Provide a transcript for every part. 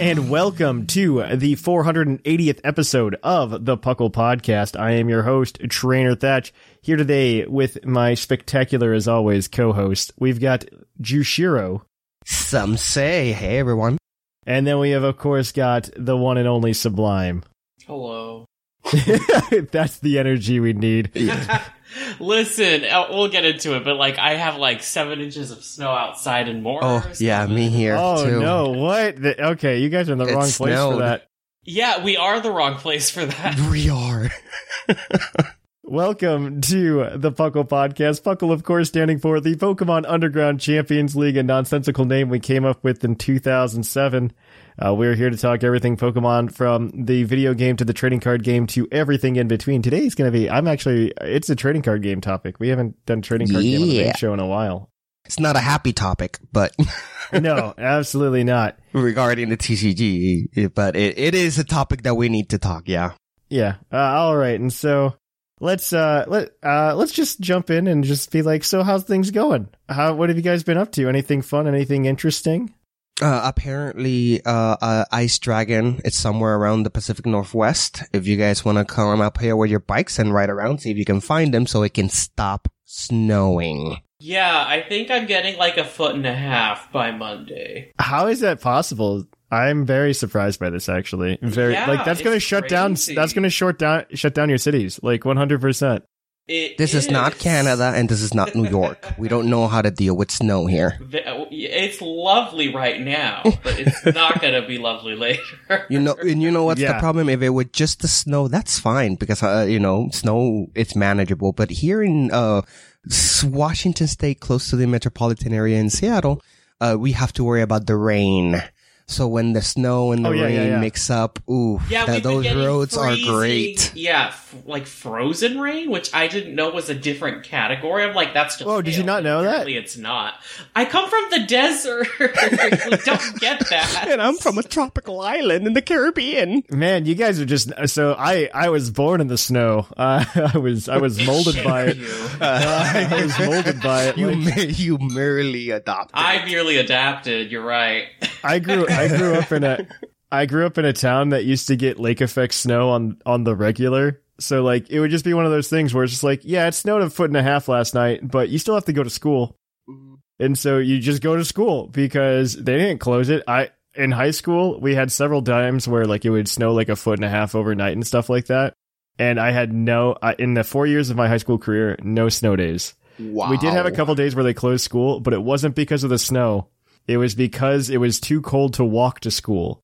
And welcome to the 480th episode of the Puckle Podcast. I am your host, Trainer Thatch, here today with my spectacular, as always, co-host. We've got Jushiro, Some say, hey everyone. and then we have, of course, got the one and only Sublime. Hello. That's the energy we need. Listen, uh, we'll get into it, but like I have like seven inches of snow outside and more. Oh yeah, me here Oh too. no, what? The- okay, you guys are in the It wrong place for that. Yeah, we are the wrong place for that. We are. Welcome to the Puckle Podcast. Puckle, of course, standing for the Pokemon Underground Champions League, a nonsensical name we came up with in 2007. Uh, we're here to talk everything Pokemon from the video game to the trading card game to everything in between. Today's going to be, I'm actually, it's a trading card game topic. We haven't done trading card game on the main show in a while. It's not a happy topic, but No, absolutely not. regarding the TCG, but it, it is a topic that we need to talk. Yeah. Yeah. Uh, all right. And so let's uh let uh let's just jump in and just be like, so how's things going? How what have you guys been up to? Anything fun? Anything interesting? Uh, apparently, uh, uh, Ice Dragon it's somewhere around the Pacific Northwest. If you guys want to come up here with your bikes and ride around, see if you can find them so it can stop snowing. yeah, I think I'm getting like a foot and a half by Monday. How is that possible? I'm very surprised by this actually. Very Yeah, like that's going to it's shut down that's going to short down shut down your cities like 100%. It This is not Canada and this is not New York. we don't know how to deal with snow here. It's lovely right now, but it's not going to be lovely later. You know, and you know what's Yeah. the problem? If it were just the snow, that's fine because uh, you know, snow it's manageable. But here in uh, Washington State, close to the metropolitan area in Seattle, uh, we have to worry about the rain. So when the snow and the Oh, yeah, rain yeah, yeah. mix up, ooh, Yeah, that- those getting roads are great. Yeah, f- like frozen rain, which I didn't know was a different category. I'm like, that's just. Oh, did you not know that? Apparently It's not. I come from the desert. we don't get that. And I'm from a tropical island in the Caribbean. Man, you guys are just so I I was born in the snow. Uh, I was I was molded by it. You. I was molded by it. You Like, you merely adopted. I merely adapted. You're right. I grew I grew up in a I grew up in a town that used to get lake effect snow on on the regular. So like it would just be one of those things where it's just like, yeah, it snowed a foot and a half last night, but you still have to go to school. Mm-hmm. And so you just go to school because they didn't close it. I in high school, we had several times where like it would snow like a foot and a half overnight and stuff like that. And I had no I, in the 4 years of my high school career, no snow days. wow. We did have a couple days where they closed school, but it wasn't because of the snow. It was because it was too cold to walk to school.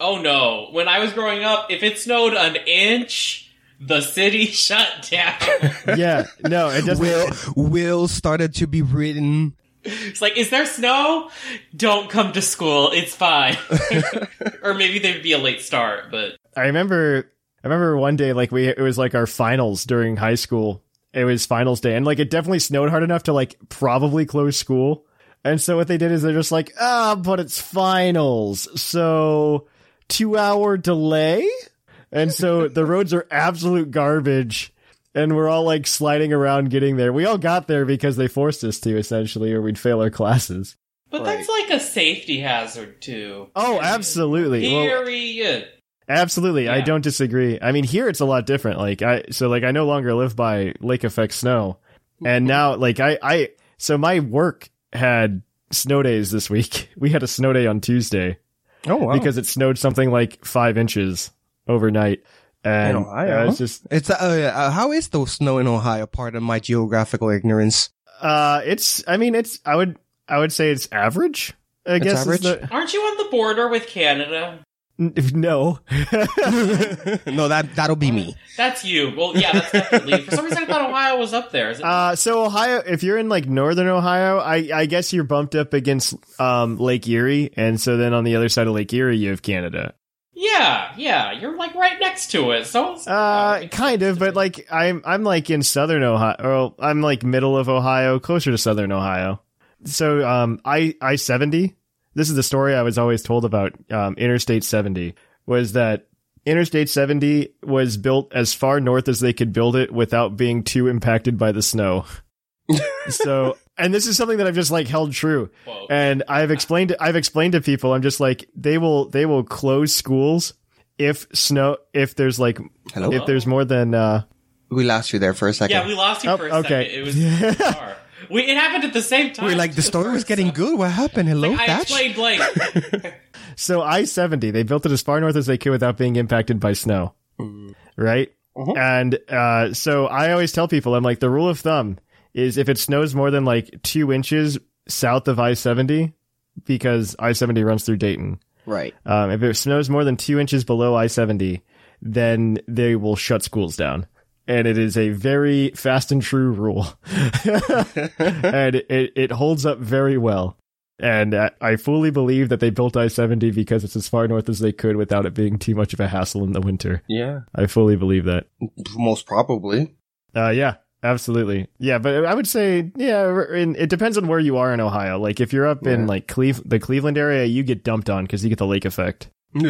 Oh no! When I was growing up, if it snowed an inch, the city shut down. Yeah, no, it doesn't. Will Will started to be written. it's like, is there snow? Don't come to school. It's fine. or maybe there'd be a late start, but I remember, I remember one day, like we, it was like our finals during high school. It was finals day, and like it definitely snowed hard enough to like probably close school. And so what they did is they're just like, ah, but it's finals, so two hour delay. And so the roads are absolute garbage. And we're all like sliding around getting there. We all got there because they forced us to, essentially, or we'd fail our classes. but that's like a safety hazard too. Oh, absolutely. Well, Period. Absolutely, I don't disagree. I mean, here it's a lot different. Like I, so like I no longer live by lake effect snow, and now like I I so my work had snow days this week. We had a snow day on Tuesday Oh wow! because it snowed something like five inches overnight, and In Ohio, uh, it's just it's uh, uh, how is the snow in Ohio? Part of my geographical ignorance. uh, it's I mean it's I would I would say it's average. I It's guess average? the- Aren't you on the border with Canada? N- no. no, that that'll be me. That's you. Well, yeah, that's definitely. For some reason, I thought Ohio was up there. Is it? Uh, so Ohio, if you're in like northern Ohio, I, I guess you're bumped up against um, Lake Erie, and so then on the other side of Lake Erie, you have Canada. yeah, yeah, you're like right next to it. So, Uh, kind of, but like I'm I'm like in southern Ohio, or I'm like middle of Ohio, closer to southern Ohio. So um, I I seventy. This is the story I was always told about um, Interstate seventy was that Interstate seventy was built as far north as they could build it without being too impacted by the snow. so, and this is something that I've just like held true. Whoa. And I've explained I've explained to people I'm just like they will they will close schools if snow if there's like Hello. if there's more than uh We lost you there for a second. yeah, we lost you Oh, for a okay. second. It was bizarre. We it happened at the same time. We're like the story was getting good. What happened? Hello, I Thatch. explained like so I seventy they built it as far north as they could without being impacted by snow, right? And uh, so I always tell people I'm like the rule of thumb is if it snows more than like two inches south of I seventy because I seventy runs through Dayton. Right. Um, if it snows more than two inches below I 70, then they will shut schools down. And it is a very fast and true rule. and it, it holds up very well. And I fully believe that they built I 70 because it's as far north as they could without it being too much of a hassle in the winter. Yeah. I fully believe that. Most probably. Uh, yeah, absolutely. Yeah, but I would say, yeah, in, it depends on where you are in Ohio. Like if you're up in like Cleve- the Cleveland area, you get dumped on because you get the lake effect.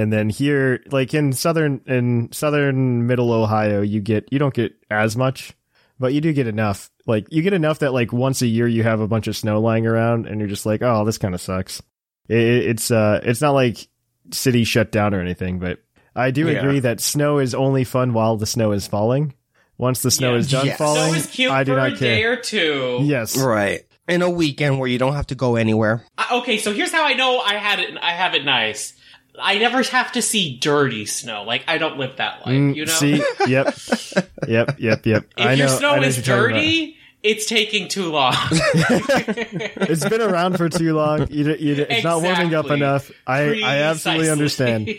And then here, like in southern in southern middle Ohio, you get you don't get as much, but you do get enough. Like you get enough that like once a year you have a bunch of snow lying around, and you're just like, oh, this kind of sucks. It, it's uh, it's not like city shut down or anything, but I do Yeah. agree that snow is only fun while the snow is falling. Once the snow Yeah. is done Yes. falling, so is cute I do for not a day care. or two. Yes, Right. In a weekend where you don't have to go anywhere. I- okay, so here's how I know I had it. I have it nice. I never have to see dirty snow. Like I don't live that life. Mm, you know. See, yep, yep, yep, yep. if I know. your I snow know is what you're talking about. dirty, it's taking too long. it's been around for too long. You, you, it's not warming up enough. I, I absolutely understand.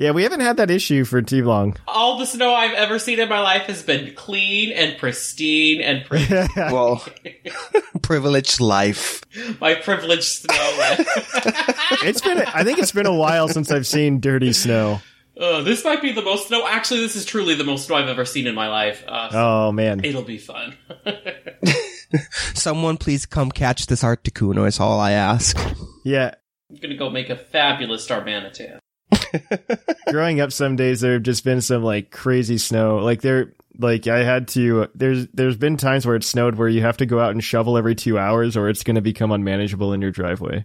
Yeah, we haven't had that issue for too long. All the snow I've ever seen in my life has been clean and pristine and pretty. Well, privileged life. my privileged snow. it's been. I think it's been a while since I've seen dirty snow. uh, this might be the most snow. Actually, this is truly the most snow I've ever seen in my life. Uh, so Oh man, It'll be fun. Someone please come catch this Articuno is all I ask. yeah. I'm gonna go make a fabulous Darmanitan. Growing up, some days there have just been some like crazy snow. Like there, like I had to. There's there's been times where it snowed where you have to go out and shovel every two hours, or it's going to become unmanageable in your driveway.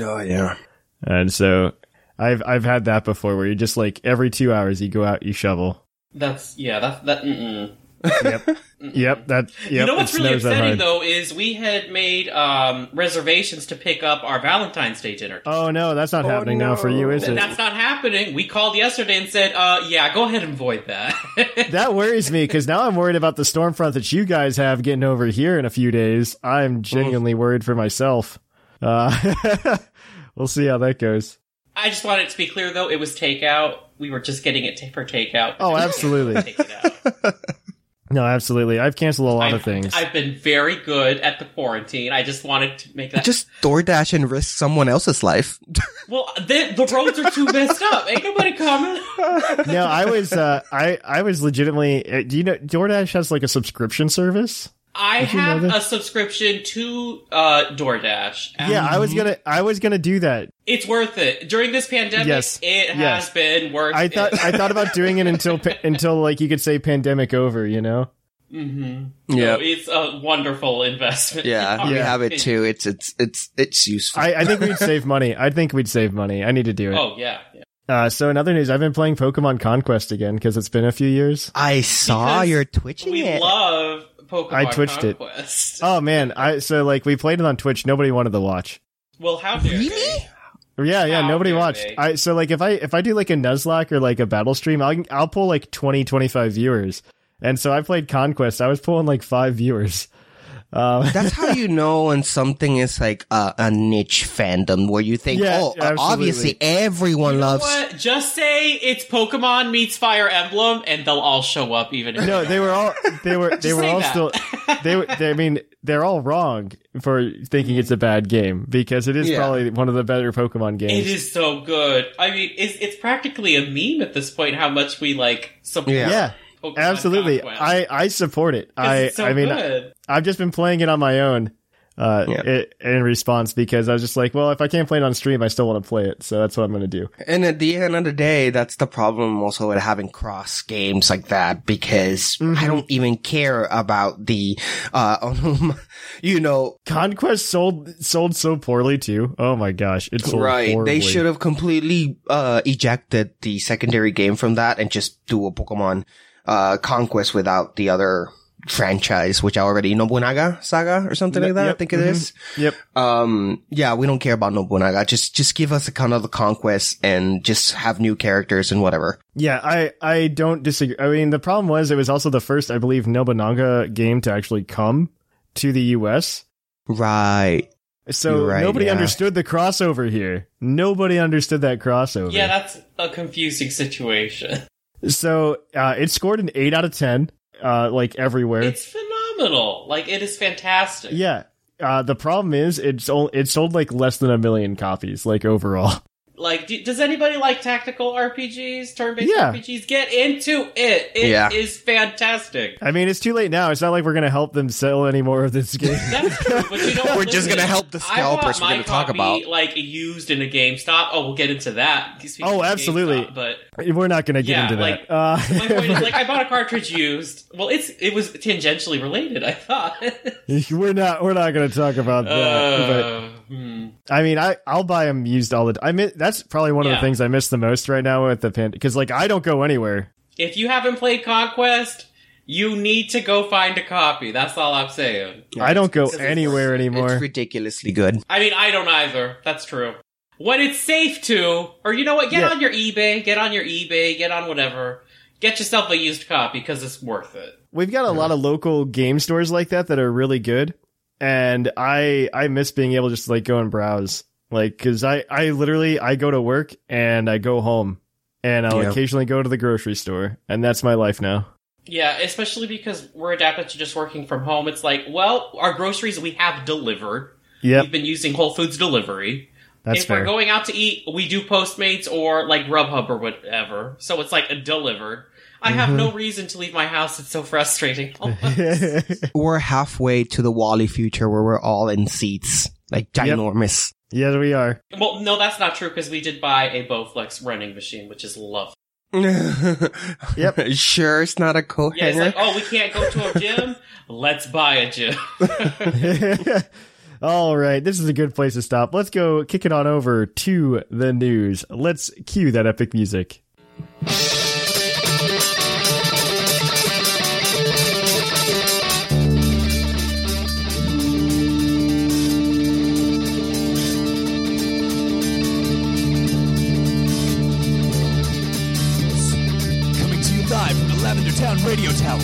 Oh yeah. And so I've I've had that before, where you just like every two hours you go out, you shovel. That's yeah. That's that. Mm-mm. Yep, Yep. that. Yep, you know what's really snows upsetting though is we had made um, reservations to pick up our Valentine's Day dinner. Oh no, that's not happening now for you, is And it? that's not happening. We called yesterday and said, uh, yeah, go ahead and void that. That worries me because now I'm worried about the storm front that you guys have getting over here in a few days. I'm genuinely worried for myself. Uh, we'll see how that goes. I just wanted to be clear though, it was takeout. We were just getting it ta- for takeout. Oh, absolutely. Take it out. No, absolutely. I've canceled a lot I've, of things. I've been very good at the quarantine. I just wanted to make that. Just DoorDash and risk someone else's life. well, the, the roads are too messed up. Ain't nobody coming. no, I was, uh, I, I was legitimately. uh, Do you know DoorDash has like a subscription service? I you know have a subscription to uh, DoorDash. and Yeah, I was gonna, I was gonna do that. It's worth it. During this pandemic, Yes. it Yes. has been worth I it. thought, I thought about doing it until, until like you could say pandemic over. You know? Mm-hmm. Yeah. So it's a wonderful investment. Yeah, we Yeah. have it too. It's it's it's it's useful. I, I think we'd save money. I think we'd save money. I need to do it. Oh yeah. yeah. Uh, so in other news, I've been playing Pokemon Conquest again because it's been a few years. I saw Because your twitching We it. love Pokemon I twitched it. Oh man, I so like we played it on Twitch. Nobody wanted to watch. well, how dare Really? they? Yeah, yeah, How nobody watched. they? I so like if I if I do like a Nuzlocke or like a battle stream, I'll I'll pull like 20 25 viewers. And so I played Conquest. I was pulling like 5 viewers. Um, That's how you know when something is like a, a niche fandom where you think, Yeah, oh, absolutely. obviously everyone You know loves. what? Just say it's Pokemon meets Fire Emblem, and they'll all show up. Even if no, they were all they were they were all that. still they were they, I mean, they're all wrong for thinking it's a bad game because it is Yeah. probably one of the better Pokemon games. It is so good. I mean, it's, it's practically a meme at this point. How much we like support. Yeah. Yeah. Pokemon Absolutely. Conquest. I I support it. I so I mean good. I've just been playing it on my own uh, Yeah. i- in response because I was just like, well, if I can't play it on stream, I still want to play it. So that's what I'm going to do. And at the end of the day, that's the problem also with having cross games like that because Mm-hmm. I don't even care about the, uh, you know, Conquest sold sold so poorly too. Oh my gosh, it's sold right. horribly. They should have completely, uh, ejected the secondary game from that and just do a Pokemon, uh, conquest without the other franchise, which I already, Nobunaga Saga or something like that, I Yep. think it is. Yep. Um, yeah, we don't care about Nobunaga. Just, just give us a kind of the conquest and just have new characters and whatever. Yeah, I I don't disagree. I mean, the problem was it was also the first, I believe, Nobunaga game to actually come to the U.S. Right. So right, nobody yeah. understood the crossover here. Nobody understood that crossover. Yeah, that's a confusing situation. So uh, it scored an eight out of ten, uh, like everywhere. It's phenomenal. Like it is fantastic. yeah. Uh, the problem is it's it sold like less than a million copies, like overall. Like, do, does anybody like tactical RPGs, turn-based Yeah. RPGs? Get into it. It is Yeah. fantastic. I mean, it's too late now. It's not like we're gonna help them sell any more of this game. That's true, but you know what? We're just gonna help the scalpers we're my gonna talk copy, about. like used in a GameStop. Oh, we'll get into that. Oh, absolutely. GameStop, but we're not gonna get Yeah, into like, that. Uh, my point is, like, I bought a cartridge used. Well, it's it was tangentially related. I thought. we're not we're not gonna talk about that. Uh, hmm. I mean, I I'll buy them used all the. time. I miss, that's probably one of the things I miss the most right now with the pan because like I don't go anywhere. If you haven't played Conquest, you need to go find a copy. That's all I'm saying. I don't go because it's anywhere anymore. It's ridiculously good. I mean, I don't either. That's true. When it's safe to, or you know what, get Yeah. on your eBay, get on your eBay, get on whatever. Get yourself a used copy because it's worth it. We've got a lot of local game stores like that that are really good, and I I miss being able to just like go and browse, like because I I literally I go to work and I go home, and I'll Yeah. occasionally go to the grocery store, and that's my life now. Yeah, especially because we're adapted to just working from home. It's like, well, our groceries we have delivered. Yeah, We've been using Whole Foods delivery. that's if fair. we're going out to eat, we do Postmates or like Grubhub or whatever. So it's like a delivered. I have Mm-hmm. no reason to leave my house. It's so frustrating. We're halfway to the WALL-E future where we're all in seats, like ginormous. yes, we are. well, no, that's not true because we did buy a Bowflex running machine, which is love. yep. Sure, it's not a coat Yeah, it's like, oh, we can't go to a gym. Let's buy a gym. All right, this is a good place to stop. Let's go kick it on over to the news. Let's cue that epic music. Radio Tower.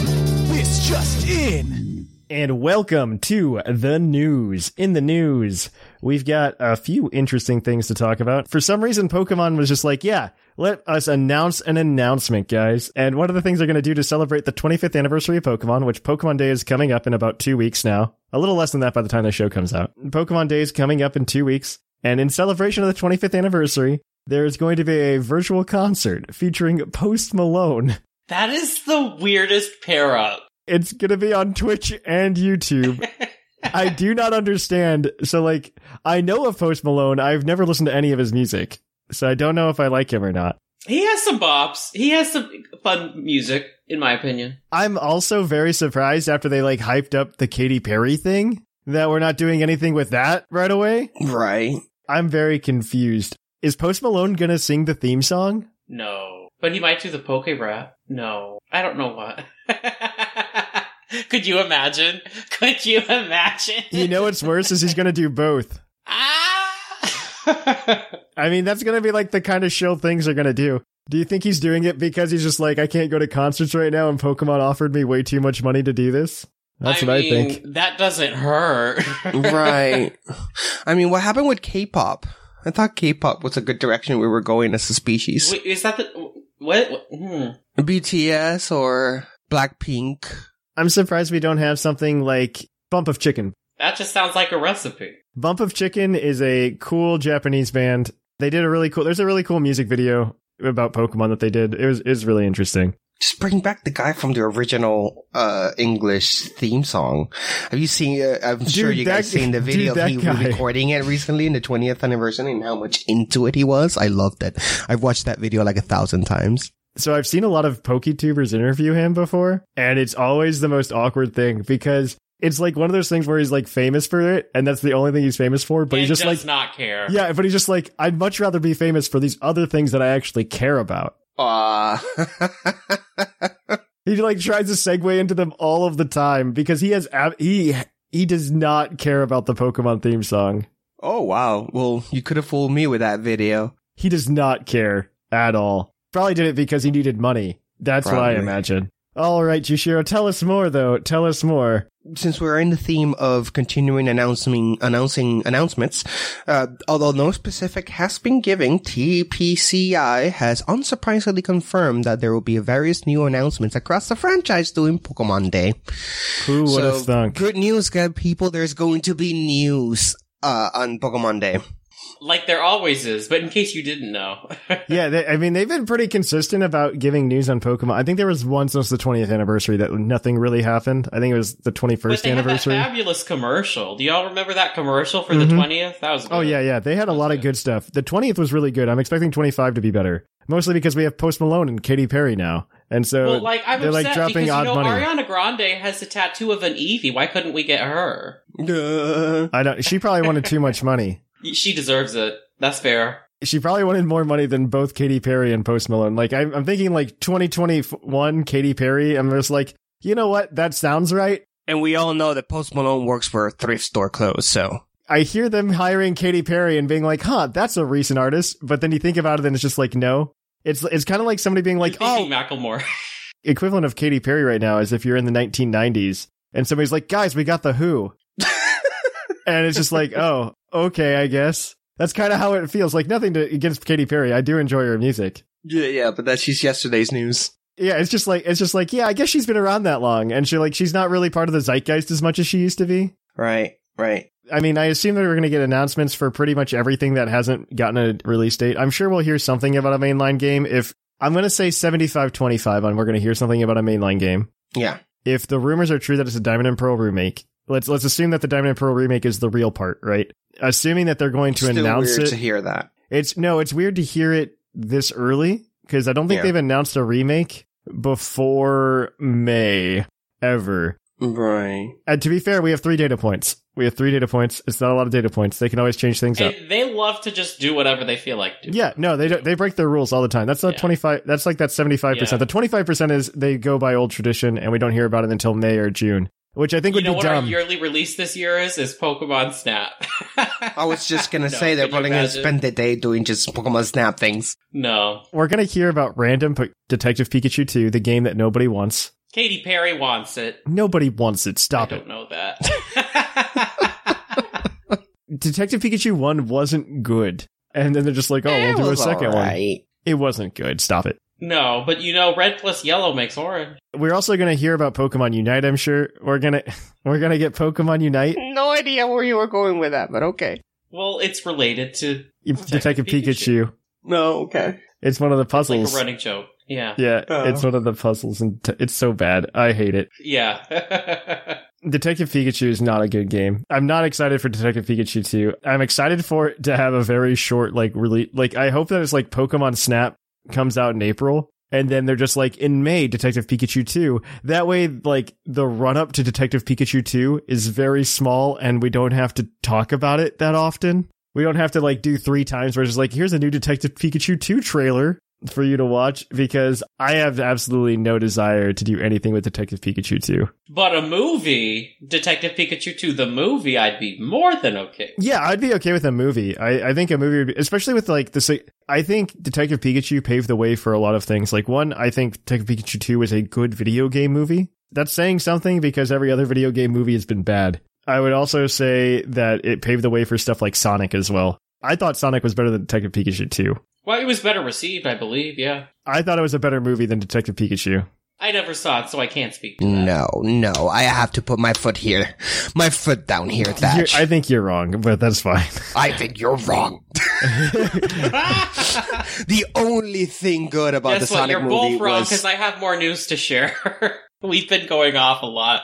This just in. And welcome to the news. In the news, we've got a few interesting things to talk about. For some reason, Pokemon was just like, yeah, let us announce an announcement, guys. And one of the things they're going to do to celebrate the 25th anniversary of Pokemon, which Pokemon Day is coming up in about two weeks now. A little less than that by the time the show comes out. Pokemon Day is coming up in two weeks. And in celebration of the 25th anniversary, there is going to be a virtual concert featuring Post Malone. That is the weirdest pair up. It's going to be on Twitch and YouTube. I do not understand. So, like, I know of Post Malone. I've never listened to any of his music. So, I don't know if I like him or not. He has some bops. He has some fun music, in my opinion. I'm also very surprised after they, like, hyped up the Katy Perry thing that we're not doing anything with that right away. right. I'm very confused. Is Post Malone going to sing the theme song? No. But he might do the poke rap. No. I don't know what. Could you imagine? Could you imagine? You know what's worse is he's gonna do both. ah! I mean, that's gonna be like the kind of show things are gonna do. Do you think he's doing it because he's just like, I can't go to concerts right now and Pokemon offered me way too much money to do this? That's I what mean, I think. That doesn't hurt. right. I mean, what happened with K-pop? I thought K-pop was a good direction we were going as a species. Wait, is that the what? what- Hmm. BTS or Blackpink. I'm surprised we don't have something like Bump of Chicken. That just sounds like a recipe. Bump of Chicken is a cool Japanese band. They did a really cool. There's a really cool music video about Pokemon that they did. It was is really interesting. Just bring back the guy from the original uh, English theme song. Have you seen? Uh, I'm sure you that- guys seen the dude, video of that he guy. recording it recently in the 20th anniversary and how much into it he was. I loved it. I've watched that video like a thousand times. So I've seen a lot of PokeTubers interview him before, and it's always the most awkward thing because it's like one of those things where he's like famous for it, and that's the only thing he's famous for. But he he's just does like, not care. yeah, but he's just like, I'd much rather be famous for these other things that I actually care about. Uh, He like tries to segue into them all of the time because he has ab- he he does not care about the Pokemon theme song. oh wow. Well, you could have fooled me with that video. He does not care at all. Probably did it because he needed money. That's what I imagine. All right, Jushiro, tell us more though. Tell us more. Since we're in the theme of continuing announcing announcing announcements, uh, although no specific has been given, TPCI has unsurprisingly confirmed that there will be various new announcements across the franchise during Pokemon Day. Who would have so, thunk? good news, good people. There's going to be news uh, on Pokemon Day. Like there always is, but in case you didn't know. Yeah, they, I mean they've been pretty consistent about giving news on Pokemon. I think there was one since the 20th anniversary that nothing really happened. I think it was the 21st anniversary. had that fabulous commercial. Do y'all remember that commercial for the Mhm. 20th? That was Oh yeah, yeah. They had a lot of good stuff. The 20th was really good. I'm expecting 25 to be better. Mostly because we have Post Malone and Katy Perry now. And so Well, like I'm they're upset like dropping because you odd know money. Ariana Grande has a tattoo of an Eevee. Why couldn't we get her? Uh, I don't she probably wanted too much money. She deserves it. That's fair. She probably wanted more money than both Katy Perry and Post Malone. Like I'm, I'm thinking like 2021 Katy Perry. I'm just like, you know what? That sounds right. and we all know that Post Malone works for a thrift store clothes, so. I hear them hiring Katy Perry and being like, "Huh, that's a recent artist." But then you think about it, and it's just like, no. It's it's kind of like somebody being like, "Oh, Macklemore. equivalent of Katy Perry right now is if you're in the 1990s and somebody's like, "Guys, we got the Who," and it's just like, "Oh, okay, I guess." That's kind of how it feels. Like nothing to against Katy Perry. I do enjoy her music. Yeah, yeah, but that's she's yesterday's news. Yeah, it's just like it's just like yeah, I guess she's been around that long, and she like she's not really part of the zeitgeist as much as she used to be. Right, right. I mean, I assume that we're going to get announcements for pretty much everything that hasn't gotten a release date. I'm sure we'll hear something about a mainline game. If I'm going to say 75-25 on, we're going to hear something about a mainline game. Yeah. If the rumors are true that it's a Diamond and Pearl remake, let's let's assume that the Diamond and Pearl remake is the real part, right? Assuming that they're going to Still announce weird it, to hear that. it's no, it's weird to hear it this early because I don't think Yeah. they've announced a remake before May ever. Right. And to be fair, we have three data points. We have three data points. It's not a lot of data points. They can always change things up. They love to just do whatever they feel like doing. Yeah, no, they don't, they break their rules all the time. That's not Yeah. twenty five. That's like that seventy five percent. The twenty five percent is they go by old tradition, and we don't hear about it until May or June, which I think You would know be what dumb. our yearly release this year is? Is Pokemon Snap. I was just gonna No, say they're probably gonna spend the day doing just Pokemon Snap things. No. We're gonna hear about random po- Detective Pikachu two, the game that nobody wants. Katy Perry wants it. Nobody wants it. Stop it. I it. don't know that. Detective Pikachu one wasn't good, and then they're just like, oh, Eh, we'll do a was second one. It wasn't good. Stop it. No, but you know, red plus yellow makes orange. We're also gonna hear about Pokemon Unite. I'm sure we're gonna we're gonna get Pokemon Unite. No idea where you were going with that, but okay. Well, it's related to Detective, Pikachu. No, okay. It's one of the like puzzles. a running joke. Yeah. Yeah, Oh. it's one of the puzzles, and t- it's so bad. I hate it. Yeah. Detective Pikachu is not a good game. I'm not excited for Detective Pikachu 2. I'm excited for it to have a very short, like, release. Like, I hope that it's like Pokemon Snap comes out in April, and then they're just like, in May, Detective Pikachu 2. That way, like, the run up to Detective Pikachu 2 is very small, and we don't have to talk about it that often. We don't have to, like, do three times where it's just like, here's a new Detective Pikachu 2 trailer. for you to watch because I have absolutely no desire to do anything with Detective Pikachu 2. But a movie, Detective Pikachu 2, the movie, I'd be more than okay. Yeah, I'd be okay with a movie. I, I think a movie would be, especially with like the, I think Detective Pikachu paved the way for a lot of things. Like one, I think Detective Pikachu 2 is a good video game movie. That's saying something because every other video game movie has been bad. I would also say that it paved the way for stuff like Sonic as well. I thought Sonic was better than Detective Pikachu 2. Well, it was better received, I believe, yeah. I thought it was a better movie than Detective Pikachu. I never saw it, so I can't speak to that. No, no, I have to put my foot here, my foot down here, You're- Thatch. I think you're wrong, but that's fine. I think you're wrong. the only thing good about Guess the what? Sonic You're movie both wrong was because I have more news to share. We've been going off a lot.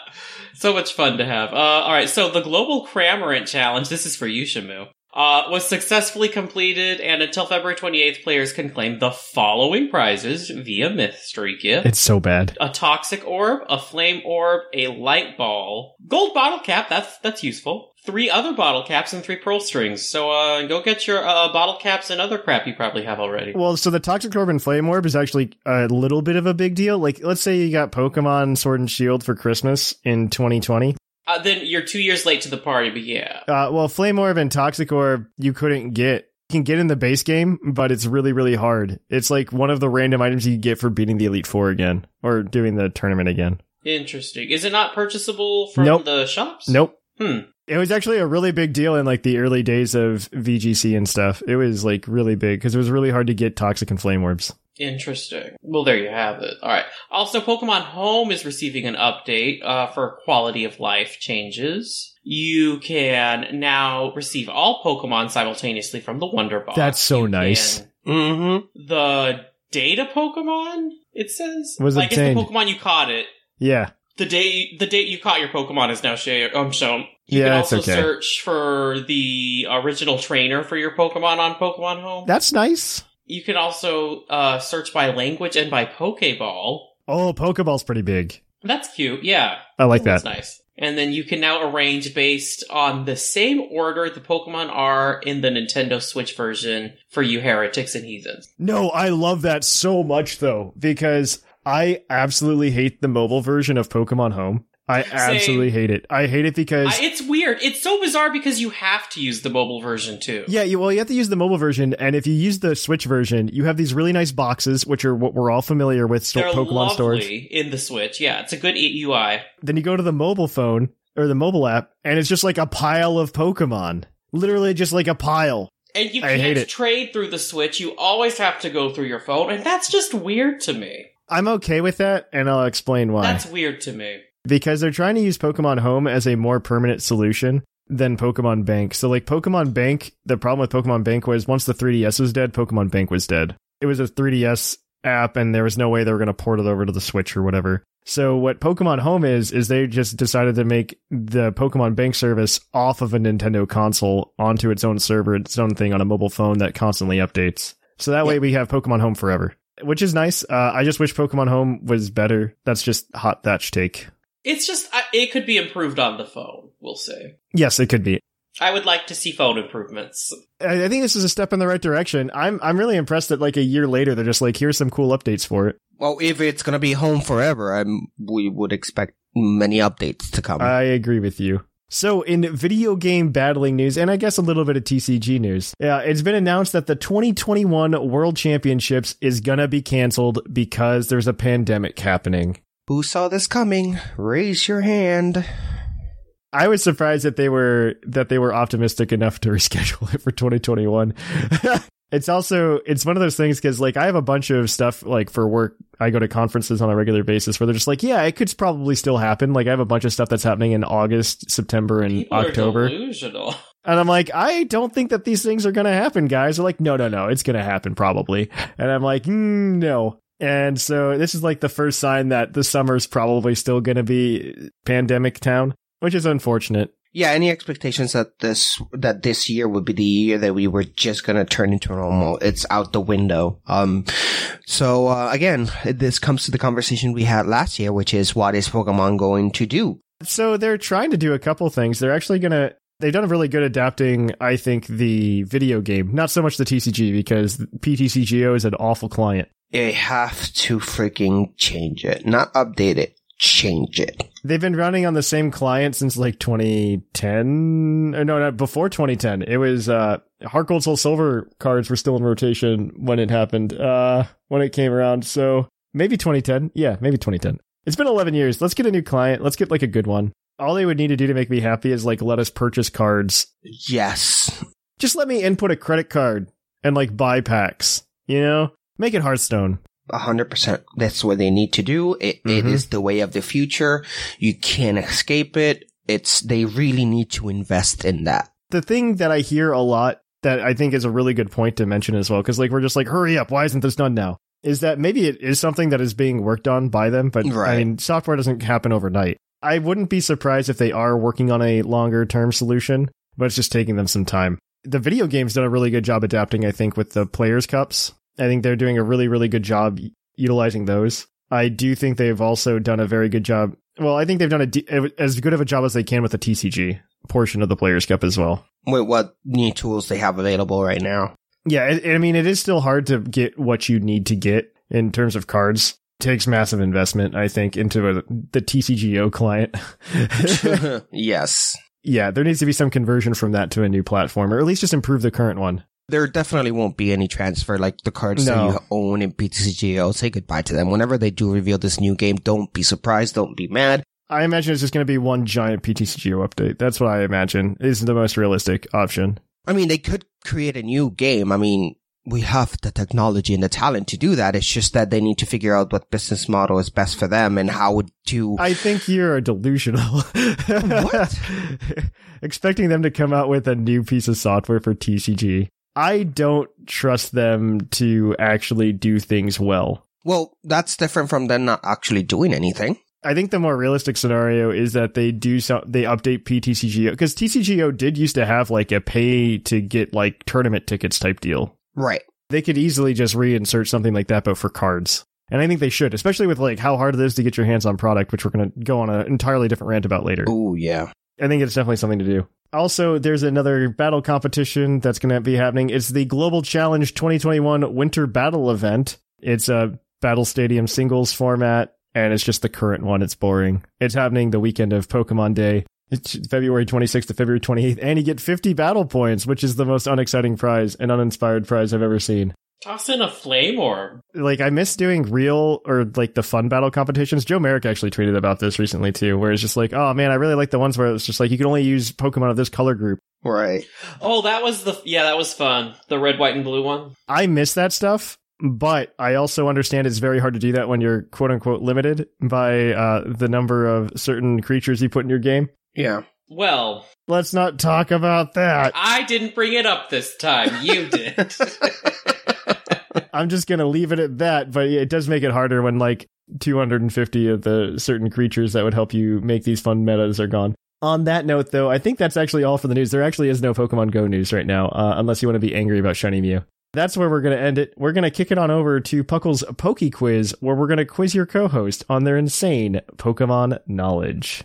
So much fun to have. Uh, all right, so the Global Cramorant Challenge, this is for you, Shamu, uh, was successfully completed, and until February 28th, players can claim the following prizes via mystery gift. It's so bad. a toxic orb, a flame orb, a light ball, gold bottle cap. That's that's useful. Three other bottle caps and three pearl strings. So uh, go get your uh, bottle caps and other crap you probably have already. Well, so the Toxic Orb and Flame Orb is actually a little bit of a big deal. Like, let's say you got Pokemon Sword and Shield for Christmas in 2020. Uh, then you're two years late to the party, but yeah. Uh, well, Flame Orb and Toxic Orb you couldn't get. You can get in the base game, but it's really, really hard. It's like one of the random items you get for beating the Elite Four again or doing the tournament again. Interesting. Is it not purchasable from Nope. the shops? Nope. Hmm. It was actually a really big deal in like the early days of VGC and stuff. It was like really big because it was really hard to get Toxic and Flame Orbs. Interesting. Well, there you have it. All right. Also, Pokemon Home is receiving an update uh, for quality of life changes. You can now receive all Pokemon simultaneously from the Wonder Box. That's so You nice. can- Mm-hmm. The data Pokemon. It says. Was like obtained. it's the Pokemon you caught it. Yeah. The date the date you caught your Pokemon is now shared. Um, shown. You Yeah, can also okay. search for the original trainer for your Pokemon on Pokemon Home. That's nice. You can also uh, search by language and by Pokeball. Oh, Pokeball's pretty big. That's cute. Yeah, I like that. that's that. nice. And then you can now arrange based on the same order the Pokemon are in the Nintendo Switch version for you heretics and heathens. No, I love that so much though, because I absolutely hate the mobile version of Pokemon Home. I absolutely hate it. I hate it because I, it's weird. It's so bizarre because you have to use the mobile version too. yeah, you, well, you have to use the mobile version, and if you use the Switch version, you have these really nice boxes, which are what we're all familiar with, sto- They're Pokemon lovely in the Switch. Yeah, it's a good UI. Then you go to the mobile phone or the mobile app, and it's just like a pile of Pokemon, literally just like a pile. And you I can't trade through the Switch. You always have to go through your phone, and that's just weird to me. I'm okay with that, and I'll explain why. That's weird to me. Because they're trying to use Pokemon Home as a more permanent solution than Pokemon Bank. So like Pokemon Bank, the problem with Pokemon Bank was once the 3DS was dead, Pokemon Bank was dead. It was a 3DS app and there was no way they were going to port it over to the Switch or whatever. So what Pokemon Home is is they just decided to make the Pokemon Bank service off of a Nintendo console onto its own server, its own thing on a mobile phone that constantly updates. So that way we have Pokemon Home forever, which is nice. Uh, I just wish Pokemon Home was better. That's just hot thatch take. It's just it could be improved on the phone. We'll say. Yes, it could be. I would like to see phone improvements. I I think this is a step in the right direction. I'm I'm really impressed that like a year later they're just like here's some cool updates for it. Well, if it's gonna be home forever, I'm, we would expect many updates to come. I agree with you. So, in video game battling news, and I guess a little bit of TCG news, yeah, it's been announced that the 2021 World Championships is gonna be canceled because there's a pandemic happening. Who saw this coming? Raise your hand. I was surprised that they were that they were optimistic enough to reschedule it for 2021. it's also it's one of those things because like I have a bunch of stuff like for work. I go to conferences on a regular basis where they're just like, yeah, it could probably still happen. Like I have a bunch of stuff that's happening in August, September, and People October, delusional. and I'm like, I don't think that these things are gonna happen, guys. They're like, no, no, no, it's gonna happen probably, and I'm like, mm, no. And so this is like the first sign that the summer's probably still gonna be pandemic town, which is unfortunate. Yeah, any expectations that this that this year would be the year that we were just gonna turn into normal? It's out the window. Um, so uh, again, this comes to the conversation we had last year, which is what is Pokemon going to do? So they're trying to do a couple things. They're actually going to They've done a really good adapting, I think, the video game. Not so much the TCG because PTCGO is an awful client. They have to freaking change it. Not update it. Change it. They've been running on the same client since like 2010. Or no, no, before 2010. It was, uh, Heart Gold Soul Silver cards were still in rotation when it happened, uh, when it came around. So maybe 2010. Yeah, maybe 2010. It's been 11 years. Let's get a new client. Let's get like a good one. All they would need to do to make me happy is like let us purchase cards. Yes. Just let me input a credit card and like buy packs, you know? Make it Hearthstone. A hundred percent. That's what they need to do. It, it Mhm. is the way of the future. You can't escape it. It's, they really need to invest in that. the thing that I hear a lot that I think is a really good point to mention as well, because like we're just like, hurry up, why isn't this done now? Is that maybe it is something that is being worked on by them, but I mean, software doesn't happen overnight. I wouldn't be surprised if they are working on a longer term solution, but it's just taking them some time. The video game's done a really good job adapting, I think, with the Players Cups. I think they're doing a really, really good job utilizing those. I do think they've also done a very good job. Well, I think they've done a as good of a job as they can with the TCG portion of the Players Cup as well. With what new tools they have available right now. Yeah, it, I mean, it is still hard to get what you need to get in terms of cards. takes massive investment, I think, into a, the TCGO client. yes. yeah, there needs to be some conversion from that to a new platform, or at least just improve the current one. There definitely won't be any transfer like the cards that you own in PTCGO. Say goodbye to them. Whenever they do reveal this new game, don't be surprised. Don't be mad. I imagine it's just going to be one giant PTCGO update. That's what I imagine is the most realistic option. I mean, they could create a new game. I mean, we have the technology and the talent to do that. It's just that they need to figure out what business model is best for them and how to. I think you're delusional. What? Expecting them to come out with a new piece of software for TCG. I don't trust them to actually do things well. well, that's different from them not actually doing anything. I think the more realistic scenario is that they do so they update PTCGO because TCGO did used to have like a pay to get like tournament tickets type deal. Right. They could easily just reinsert something like that, but for cards. And I think they should, especially with like how hard it is to get your hands on product, which we're going to go on an entirely different rant about later. Oh, yeah. I think it's definitely something to do. Also, there's another battle competition that's going to be happening. It's the Global Challenge 2021 Winter Battle event. It's a Battle Stadium singles format, and it's just the current one. It's boring. It's happening the weekend of Pokemon Day. It's February 26th to February 28th, and you get 50 battle points, which is the most unexciting prize and uninspired prize I've ever seen. Toss in a flame orb. Like, I miss doing real or like the fun battle competitions. Joe Merrick actually tweeted about this recently too, where it's just like, oh man, I really like the ones where it's just like you can only use Pokemon of this color group. Right. Oh, that was the yeah, that was fun. The red, white, and blue one. I miss that stuff, but I also understand it's very hard to do that when you're quote unquote limited by uh, the number of certain creatures you put in your game. Yeah. Well, Let's not talk about that. I didn't bring it up this time. You did. I'm just to leave it at that, but it does make it harder when like 250 of the certain creatures that would help you make these fun metas are gone. On that note, though, I think that's actually all for the news. There actually is no Pokemon Go news right now, uh, unless you want to be angry about Shiny Mew. That's where we're going to end it. We're going to kick it on over to Puckle's Poke Quiz, where we're going to quiz your co host on their insane Pokemon knowledge.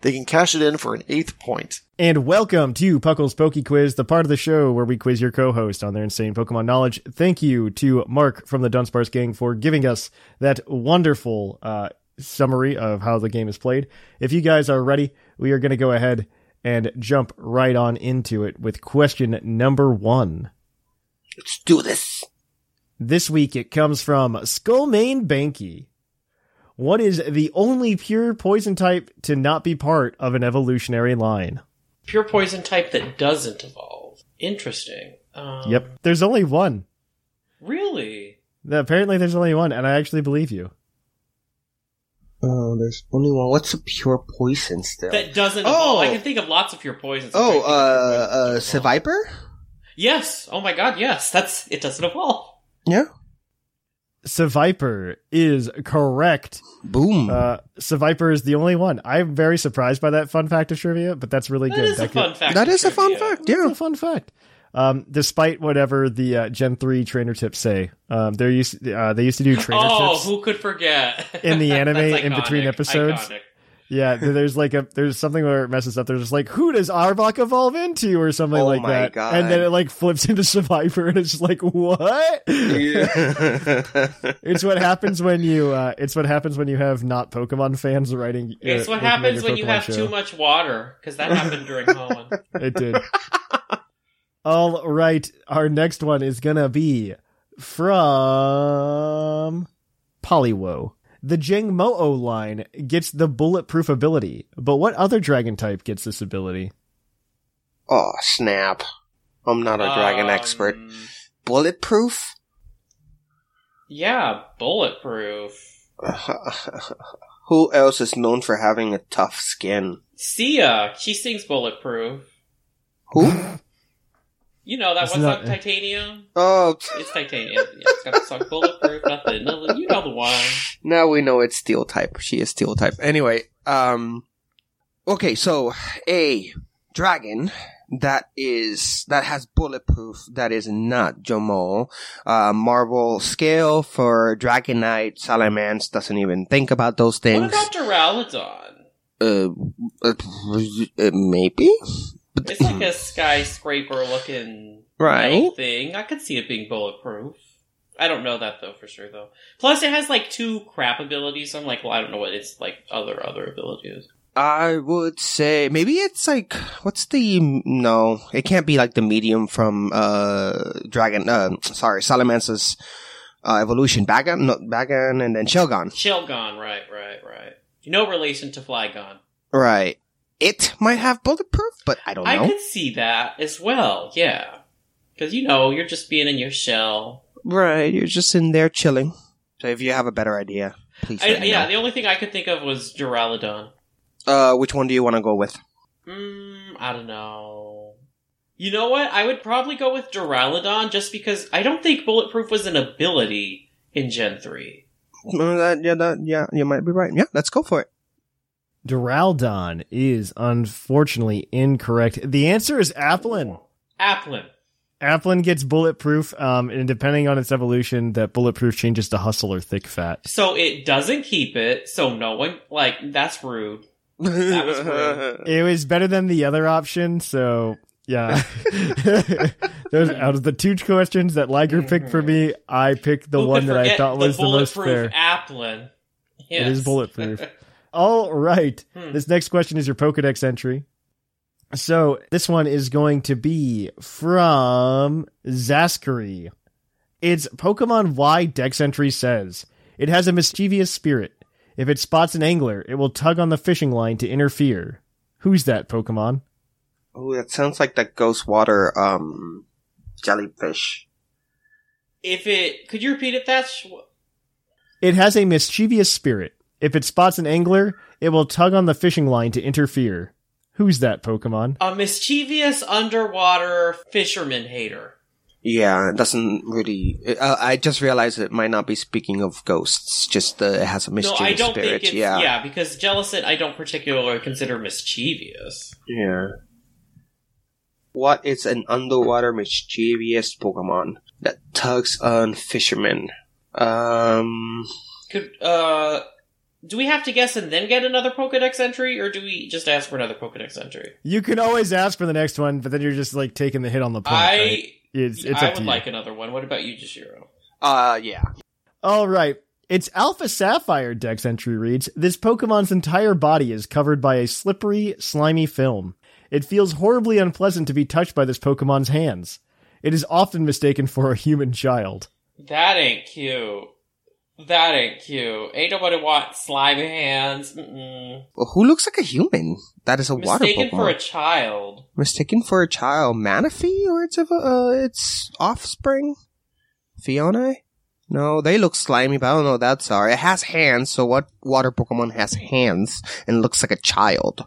they can cash it in for an eighth point. And welcome to Puckle's Poke Quiz, the part of the show where we quiz your co-host on their insane Pokemon knowledge. Thank you to Mark from the Dunsparce Gang for giving us that wonderful uh, summary of how the game is played. If you guys are ready, we are going to go ahead and jump right on into it with question number one. Let's do this. This week it comes from Skullmane Banky. What is the only pure poison type to not be part of an evolutionary line? Pure poison type that doesn't evolve. Interesting. Um, Yep. There's only one. Really? Apparently, there's only one, and I actually believe you. Oh, there's only one. What's a pure poison still? That doesn't Oh. evolve. I can think of lots of pure poisons. Oh, trying to think uh, uh, poisons that don't evolve. Seviper? Yes. Oh my god, yes. That's it doesn't evolve. Yeah. Seviper is correct. Boom. Uh, Seviper is the only one. I'm very surprised by that fun fact of trivia, but that's really That good. is a could- fun fact. that of a fun trivia. fact. That's Yeah. a fun fact. Um, despite whatever the uh, Gen three trainer tips say, um, they used uh, they used to do trainer Oh, tips. who could forget? In the anime, in between episodes. iconic. Yeah, there's like a there's something where it messes up. There's just like who does Arbok evolve into or something Oh like my that, God. and then it like flips into Survivor, and it's just like what? It's what happens when you uh, it's what happens when you have not Pokemon fans writing. uh, It's what happens your when you have show. too much water, because that happened during Hoenn. It did. All right, our next one is gonna be from Poliwo. The Jangmo-O line gets the bulletproof ability, but what other dragon type gets this ability? oh, snap. I'm not a dragon Um, expert. Bulletproof? Yeah, bulletproof. Who else is known for having a tough skin? Sia, she sings bulletproof. Who? You know that It's one not- song, Titanium. oh, It's Titanium. Yeah, it's got the song bulletproof. Nothing. nothing. You know the one. now we know it's steel type. She is steel type. Anyway, um, okay, so a dragon that is that has bulletproof that is not Jomo. Uh, Marvel scale for Dragonite, Salamence doesn't even think about those things. What things. about Duraludon? uh, uh, uh, maybe. It's like a skyscraper looking Right. thing. I could see it being bulletproof. I don't know that though for sure though. Plus, it has like two crap abilities. I'm like, well, I don't know what its like other other abilities. I would say maybe it's like what's the no? It can't be like the medium from uh Dragon. Uh, sorry, Salamence's uh, evolution. Bagon, no, Bagon, and then Shelgon. Shelgon, right, right, right. No relation to Flygon. Right. It might have bulletproof, but I don't know. I could see that as well. Yeah, because you know you're just being in your shell. Right, you're just in there chilling. So if you have a better idea, please. I, yeah, know. the only thing I could think of was Duraludon. Uh, which one do you want to go with? Mm, I don't know. You know what? I would probably go with Duraludon just because I don't think Bulletproof was an ability in Gen 3. Uh, that, yeah, that, yeah, you might be right. Yeah, let's go for it. Duraludon is unfortunately incorrect. The answer is Applin. Applin. Applin gets bulletproof, um, and depending on its evolution, that bulletproof changes to hustle or thick fat. So it doesn't keep it, so no one, like, that's rude. That was rude. It was better than the other option, so yeah. Those out of the two questions that Liger picked for me, I picked the Who one that I thought was the, most fair. Applin. It is bulletproof. All right. Hmm. This next question is your Pokedex entry. So this one is going to be from Zaskary. Its Pokemon Y Dex entry says it has a mischievous spirit. If it spots an angler, it will tug on the fishing line to interfere. Who's that Pokemon? oh, that sounds like that ghost water um jellyfish. If it, could you repeat it, Thatch? It has a mischievous spirit. If it spots an angler, it will tug on the fishing line to interfere. Who's that Pokemon? A mischievous underwater fisherman hater. Yeah, it doesn't really. Uh, I just realized it might not be speaking of ghosts. Just uh, it has a mischievous no, I don't spirit. think it's, yeah. yeah, because Jellicent I don't particularly consider mischievous. Yeah. What is an underwater mischievous Pokemon that tugs on fishermen? Um, Could, uh, do we have to guess and then get another Pokedex entry, or do we just ask for another Pokedex entry? You can always ask for the next one, but then you're just like taking the hit on the point. I, right? It's it's I up to would you. like another one. What about you, Jashiro? uh, yeah. All right. Its Alpha Sapphire Dex entry reads This Pokemon's entire body is covered by a slippery, slimy film. It feels horribly unpleasant to be touched by this Pokemon's hands. It is often mistaken for a human child. That ain't cute. That ain't cute. Ain't nobody want slimy hands. Mm-mm. Well, who looks like a human? That is a water Mistaken Pokemon. for a child. Mistaken for a child. Manaphy or its, uh, its offspring? Phione? No, they look slimy, but I don't know what that's are. It has hands, so what water Pokemon has hands and looks like a child?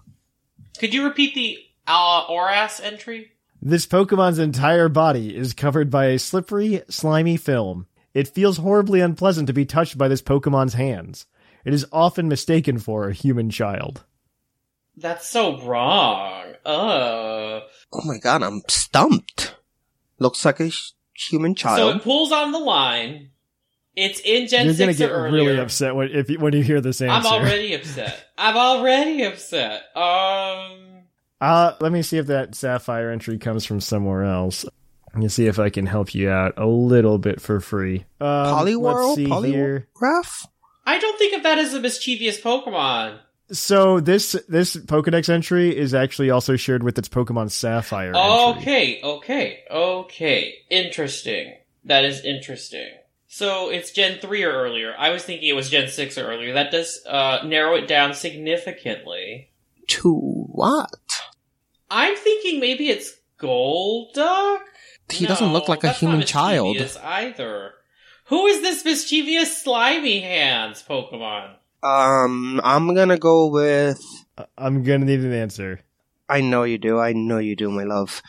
Could you repeat the uh, Oras entry? This Pokemon's entire body is covered by a slippery, slimy film. It feels horribly unpleasant to be touched by this Pokemon's hands. It is often mistaken for a human child. That's so wrong. Uh. Oh my god, I'm stumped. Looks like a sh- human child. So it pulls on the line. It's in Gen You're 6 gonna get or earlier. really upset when if you, when you hear this answer. I'm already upset. I'm already upset. Um. Uh, let me see if that Sapphire entry comes from somewhere else. Let me see if I can help you out a little bit for free. Um, Poliwhirl? Let's see here. Poliwrath? I don't think of that as a mischievous Pokemon. So this this Pokedex entry is actually also shared with its Pokemon Sapphire. entry. Okay, okay, okay. Interesting. That is interesting. So it's Gen 3 or earlier. I was thinking it was Gen 6 or earlier. That does uh, narrow it down significantly. To what? I'm thinking maybe it's Golduck? He doesn't look like a human child. either. Who is this mischievous slimy hands Pokemon? Um, I'm gonna go with. I- I'm gonna need an answer. I know you do. I know you do, my love.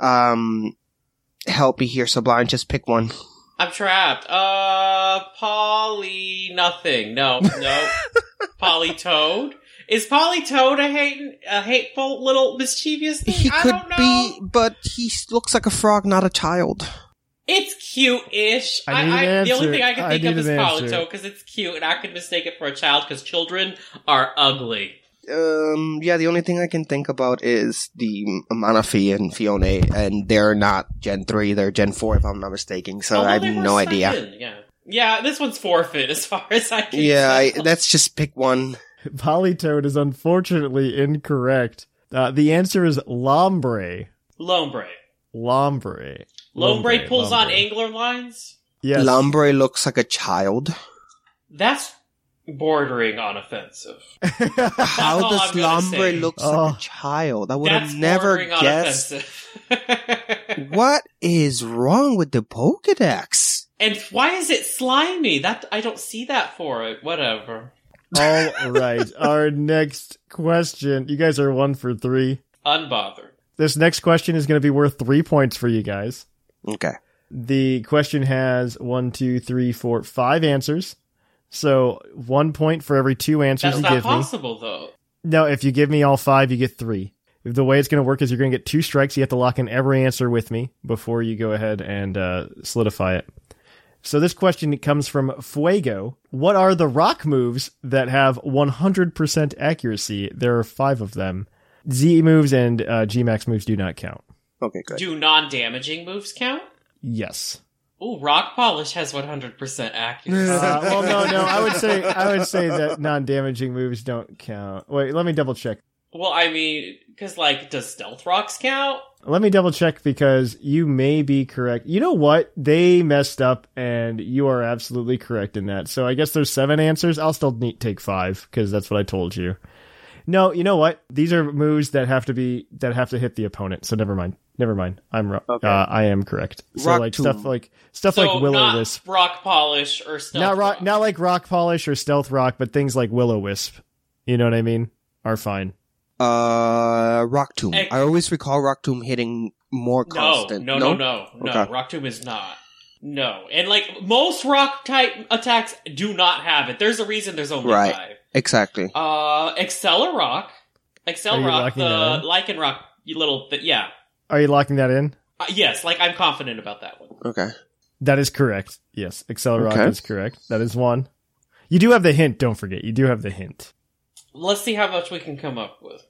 Um, help me here, Sublime. Just pick one. I'm trapped. Uh, Polly nothing. No, no. Politoed. Is Politoed a hate, a hateful little mischievous thing? He I could don't know. be, but he looks like a frog, not a child. It's cute-ish. I need an the only thing I can I think of is an Polly. Toad because it's cute, and I could mistake it for a child because children are ugly. Um, yeah, the only thing I can think about is the Manaphy and Phione, and they're not Gen 3, they're Gen 4 if I'm not mistaken, so Although I have were no idea. second, Yeah, yeah. This one's forfeit as far as I can. Yeah, I, let's just pick one. Politoed is unfortunately incorrect. Uh, the answer is Lombre. Lombre. Lombre. Lombre pulls on angler lines. Yes. Lombre looks like a child. That's bordering on offensive. How does Lombre say. look Oh. like a child? I would That's have never guessed. What is wrong with the Pokedex? and why is it slimy? That I don't see that for it. Whatever. All right. Our next question. You guys are one for three. Unbothered. This next question is going to be worth three points for you guys. Okay. The question has one, two, three, four, five answers. So one point for every two answers That's you not give me. That's not possible though. No, if you give me all five, you get three. The way it's going to work is you're going to get two strikes. You have to lock in every answer with me before you go ahead and uh, solidify it. So this question comes from Fuego. What are the rock moves that have 100% accuracy? There are five of them. Z moves and uh, G max moves do not count. Okay, good. Do non-damaging moves count? Yes. Ooh, rock polish has 100% accuracy. Uh, well, no, no. I would say I would say that non-damaging moves don't count. Wait, let me double check. well, I mean, because like, does stealth rocks count? Let me double check because you may be correct. You know what? They messed up, and you are absolutely correct in that. So I guess there's seven answers. I'll still need take five because that's what I told you. No, you know what? These are moves that have to be that have to hit the opponent. So never mind. Never mind. I'm wrong. Okay. Uh, I am correct. So Rock like tomb. stuff like stuff so like Willow Wisp. rock polish or stealth Not rock, rock. not like rock polish or stealth rock, but things like Willow Wisp. You know what I mean? Are fine. Uh, Rock Tomb. Ex- I always recall Rock Tomb hitting more No, constant. no, no, no, no. Okay. Rock Tomb is not. No, and like most rock type attacks do not have it. There's a reason. There's only Right. five. Exactly. Uh, Accelerock, Excel Rock, the? Lichen Rock, little, th- yeah, Are you locking that in? uh, yes. Like I'm confident about that one. Okay. That is correct. Yes, Accelerock Okay. is correct. That is one. You do have the hint. Don't forget. You do have the hint. Let's see how much we can come up with.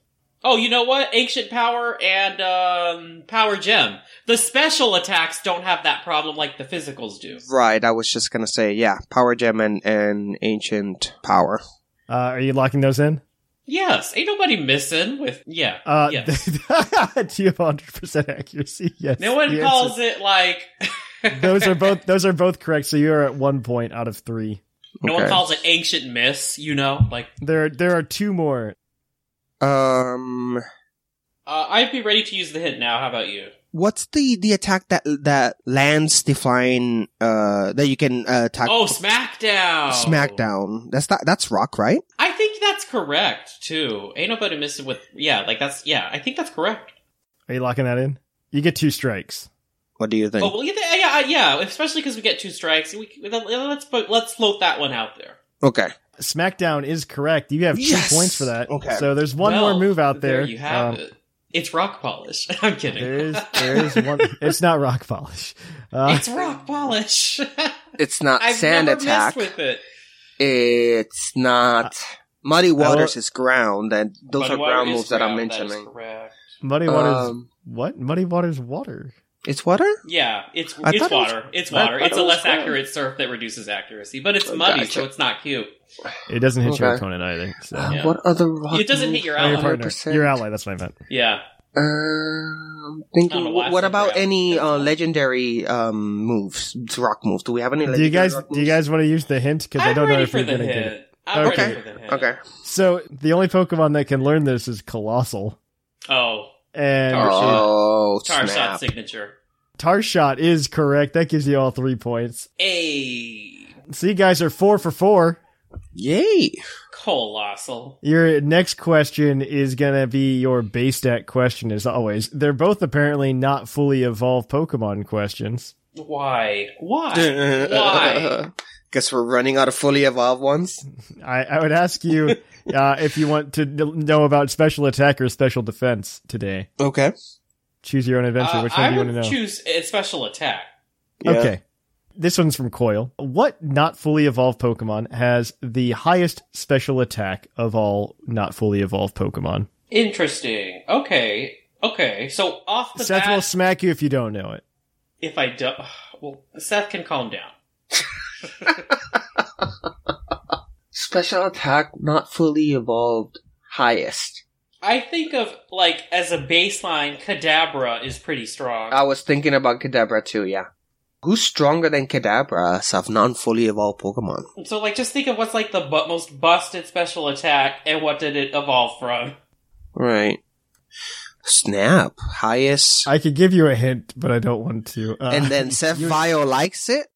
Oh, you know what? Ancient Power and um, Power Gem. The special attacks don't have that problem like the physicals do. Right. I was just gonna say, yeah, Power Gem and, and Ancient Power. Uh, are you locking those in? Yes, ain't nobody missing with yeah. Uh, yes. do you have 100% accuracy? Yes. no one calls answer- it like Those are both. Those are both correct. So you're at one point out of three. No one calls it ancient myths, you know? Like, There, there are two more. Um, uh, I'd be ready to use the hint now. How about you? what's the the attack that that lands the flying uh that you can uh, attack? Oh, Smackdown! Smackdown. That's that. That's rock, right? I think that's correct, too. Ain't nobody missing with. Yeah, like that's. Yeah, I think that's correct. Are you locking that in? You get two strikes. What do you think? Oh, well, yeah, yeah, yeah, especially because we get two strikes. We, let's let's float that one out there. Okay. SmackDown is correct. You have two Yes! points for that. Okay. So there's one Well, more move out there. There you have Um, it. It's rock polish. I'm kidding. There is, there is one. It's not rock polish. Uh, it's rock polish. It's not I've sand never attack. with it. It's not. Muddy Waters is ground, and those Muddy are ground is moves that I'm ground, that is mentioning. correct. Muddy waters. Um, what? Muddy waters water. It's water. Yeah, it's I it's thought it was- water. it's water. It's a was less ground. accurate surf that reduces accuracy, but it's Oh, muddy, gotcha. so it's not cute. It doesn't hit your Okay. opponent either. So. Uh, Yeah. What other rock It doesn't hit your Oh, your ally. partner. 100%. Your ally. That's what I meant. Yeah. Um, I don't thinking. why I What said about ground. any uh, legendary um moves? Rock moves? Do we have any? Do you Legendary guys? rock Do you moves? guys want to use the hint? Because I I'm don't know ready if for you're the gonna get it. hint. I'm Okay. ready for the hint. Okay. So the only Pokemon that can learn this is Coalossal, Oh, and Tar Shot. Oh Tar Shot snap! signature. Tarshot is correct. That gives you all three points. A So you guys are four for four. Yay! Coalossal. Your next question is gonna be your base stat question, as always. They're both apparently not fully evolved Pokemon questions. Why? Why? Why? Guess we're running out of fully evolved ones. I, I would ask you uh, if you want to know about special attack or special defense today. Okay. Choose your own adventure. Uh, Which one I do you would want to know? choose a special attack. Yeah. Okay. This one's from Coil. What not fully evolved Pokemon has the highest special attack of all not fully evolved Pokemon? Interesting. Okay. Okay. So off the Seth bat, will smack you if you don't know it. if I don't, well, Seth can calm down. Special attack not fully evolved. Highest. I think of like as a baseline, Kadabra is pretty strong. I was thinking about Kadabra too. Yeah. Who's stronger than Kadabra as of non-fully evolved Pokemon? so like, just think of what's like the bu- most busted special attack, and what did it evolve from? Right. Snap. Highest. I could give you a hint, but I don't want to. Uh, and then Seth likes it.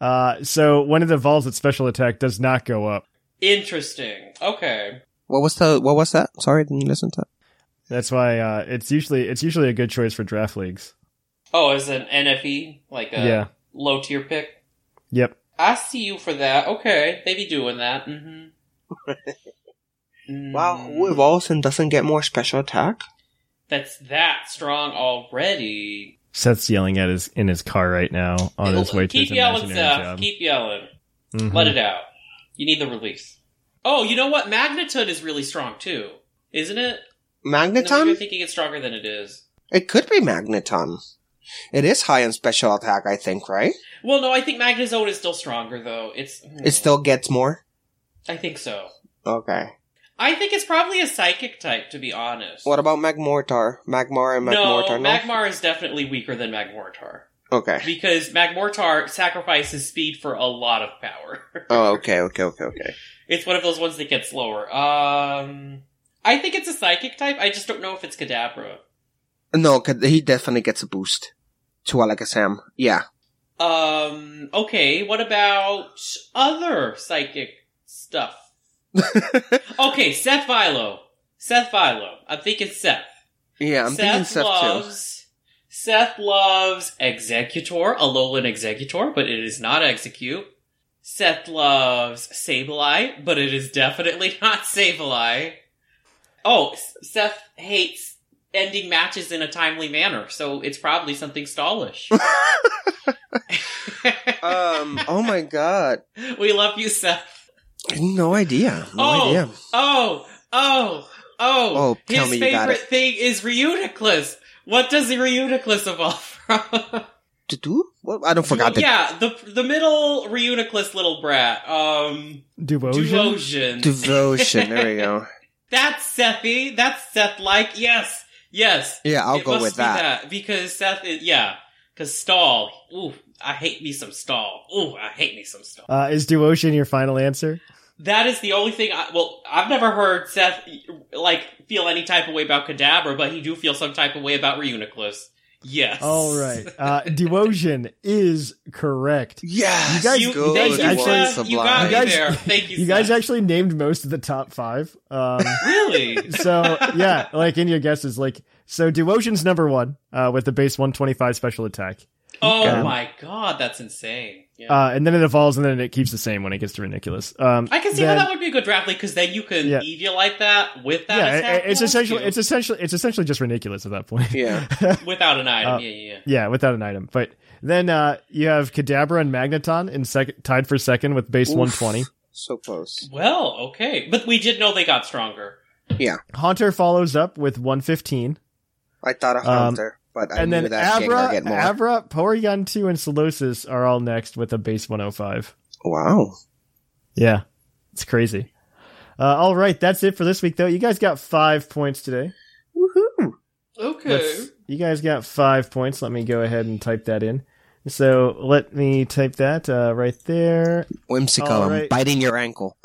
uh, so when it evolves, its special attack does not go up. Interesting. Okay. What was the? What was that? Sorry, I didn't listen to. That. That's why uh, it's usually it's usually a good choice for draft leagues. Oh, as an NFE, like a Yeah. low tier pick. Yep. I see you for that. Okay, they be doing that. Mm-hmm. Wow. Who evolves and doesn't get more special attack? That's that strong already. Seth's yelling at his in his car right now on his way to the street. Keep his yelling, imaginary Seth. job. Keep yelling. Mhm. Let it out. You need the release. Oh, you know what? Magneton is really strong too, isn't it? No, Magneton? I'm thinking it's stronger than it is. It could be Magneton. It is high in special attack, I think, right? Well, no, I think Magnezone is still stronger though. It's It still gets more. I think so. Okay. I think it's probably a psychic type, to be honest. What about Magmortar? Magmar and Magmortar? No. Magmar is definitely weaker than Magmortar. okay. Because Magmortar sacrifices speed for a lot of power. Oh, okay, okay, okay, okay. it's one of those ones that gets slower. Um, I think it's a psychic type. I just don't know if it's Kadabra. No, he definitely gets a boost to Alakazam. Yeah. Um, okay, what about other psychic stuff? Okay, Seth Philo. Seth Philo. I'm thinking Seth. yeah, I'm thinking Seth too. loves Seth loves Exeggutor, a Alolan Exeggutor, but it is not Exeggcute. Seth loves Sableye, but it is definitely not Sableye. Oh, Seth hates ending matches in a timely manner, so it's probably something stallish. Um, oh my god. we love you, Seth. No idea. No oh, idea. oh, oh, oh. Oh, tell His me you got favorite it. thing is Reuniclus. What does the Reuniclus evolve from? To do? What? I don't forgot the yeah, the the middle Reuniclus little brat. Um, Devotion. Duosion. devotion. There we go. That's Sethy. That's Seth like. Yes, yes. Yeah, I'll It go must with be that. because Seth is yeah. Cause stall. Ooh, I hate me some stall. Ooh, I hate me some stall. Uh, is Duosion your final answer? That is the only thing. I, well, I've never heard Seth like feel any type of way about Kadabra, but he do feel some type of way about Reuniclus. Yes. All right. Uh, Duosion is correct. Yes, You guys- You, good thank you, one, Seth. You got me You guys- there. Thank you. You guys Seth. actually named most of the top five. Um, really? so yeah, like in your guesses, like so Duosion's number one uh, with the base 125 special attack, Oh Okay. my god, that's insane. Yeah. uh, and then it evolves, and then it keeps the same when it gets to Reuniclus. Um, I can see then- how that would be a good draft league because then you can Yeah. Eviolite that with that yeah, attack. it- it's essentially too. it's essentially it's essentially just ridiculous at that point. Yeah. without an item. Uh, yeah, yeah, yeah. Yeah, without an item. But then uh, you have Kadabra and Magneton in second, tied for second with base Oof. 120. So close. Well, okay, but we did know they got stronger. Yeah, Haunter follows up with 115. I thought of Um, Haunter, but I and then that Gengar Abra, get more. Abra, Porygon 2, and Solosis are all next with a base 105. wow. Yeah, it's crazy. Uh, all right, that's it for this week, though. You guys got five points today. Woohoo. Okay. Let's- you guys got five points. Let me go ahead and type that in. So let me type that uh, right there. Whimsical. All I'm right. biting your ankle.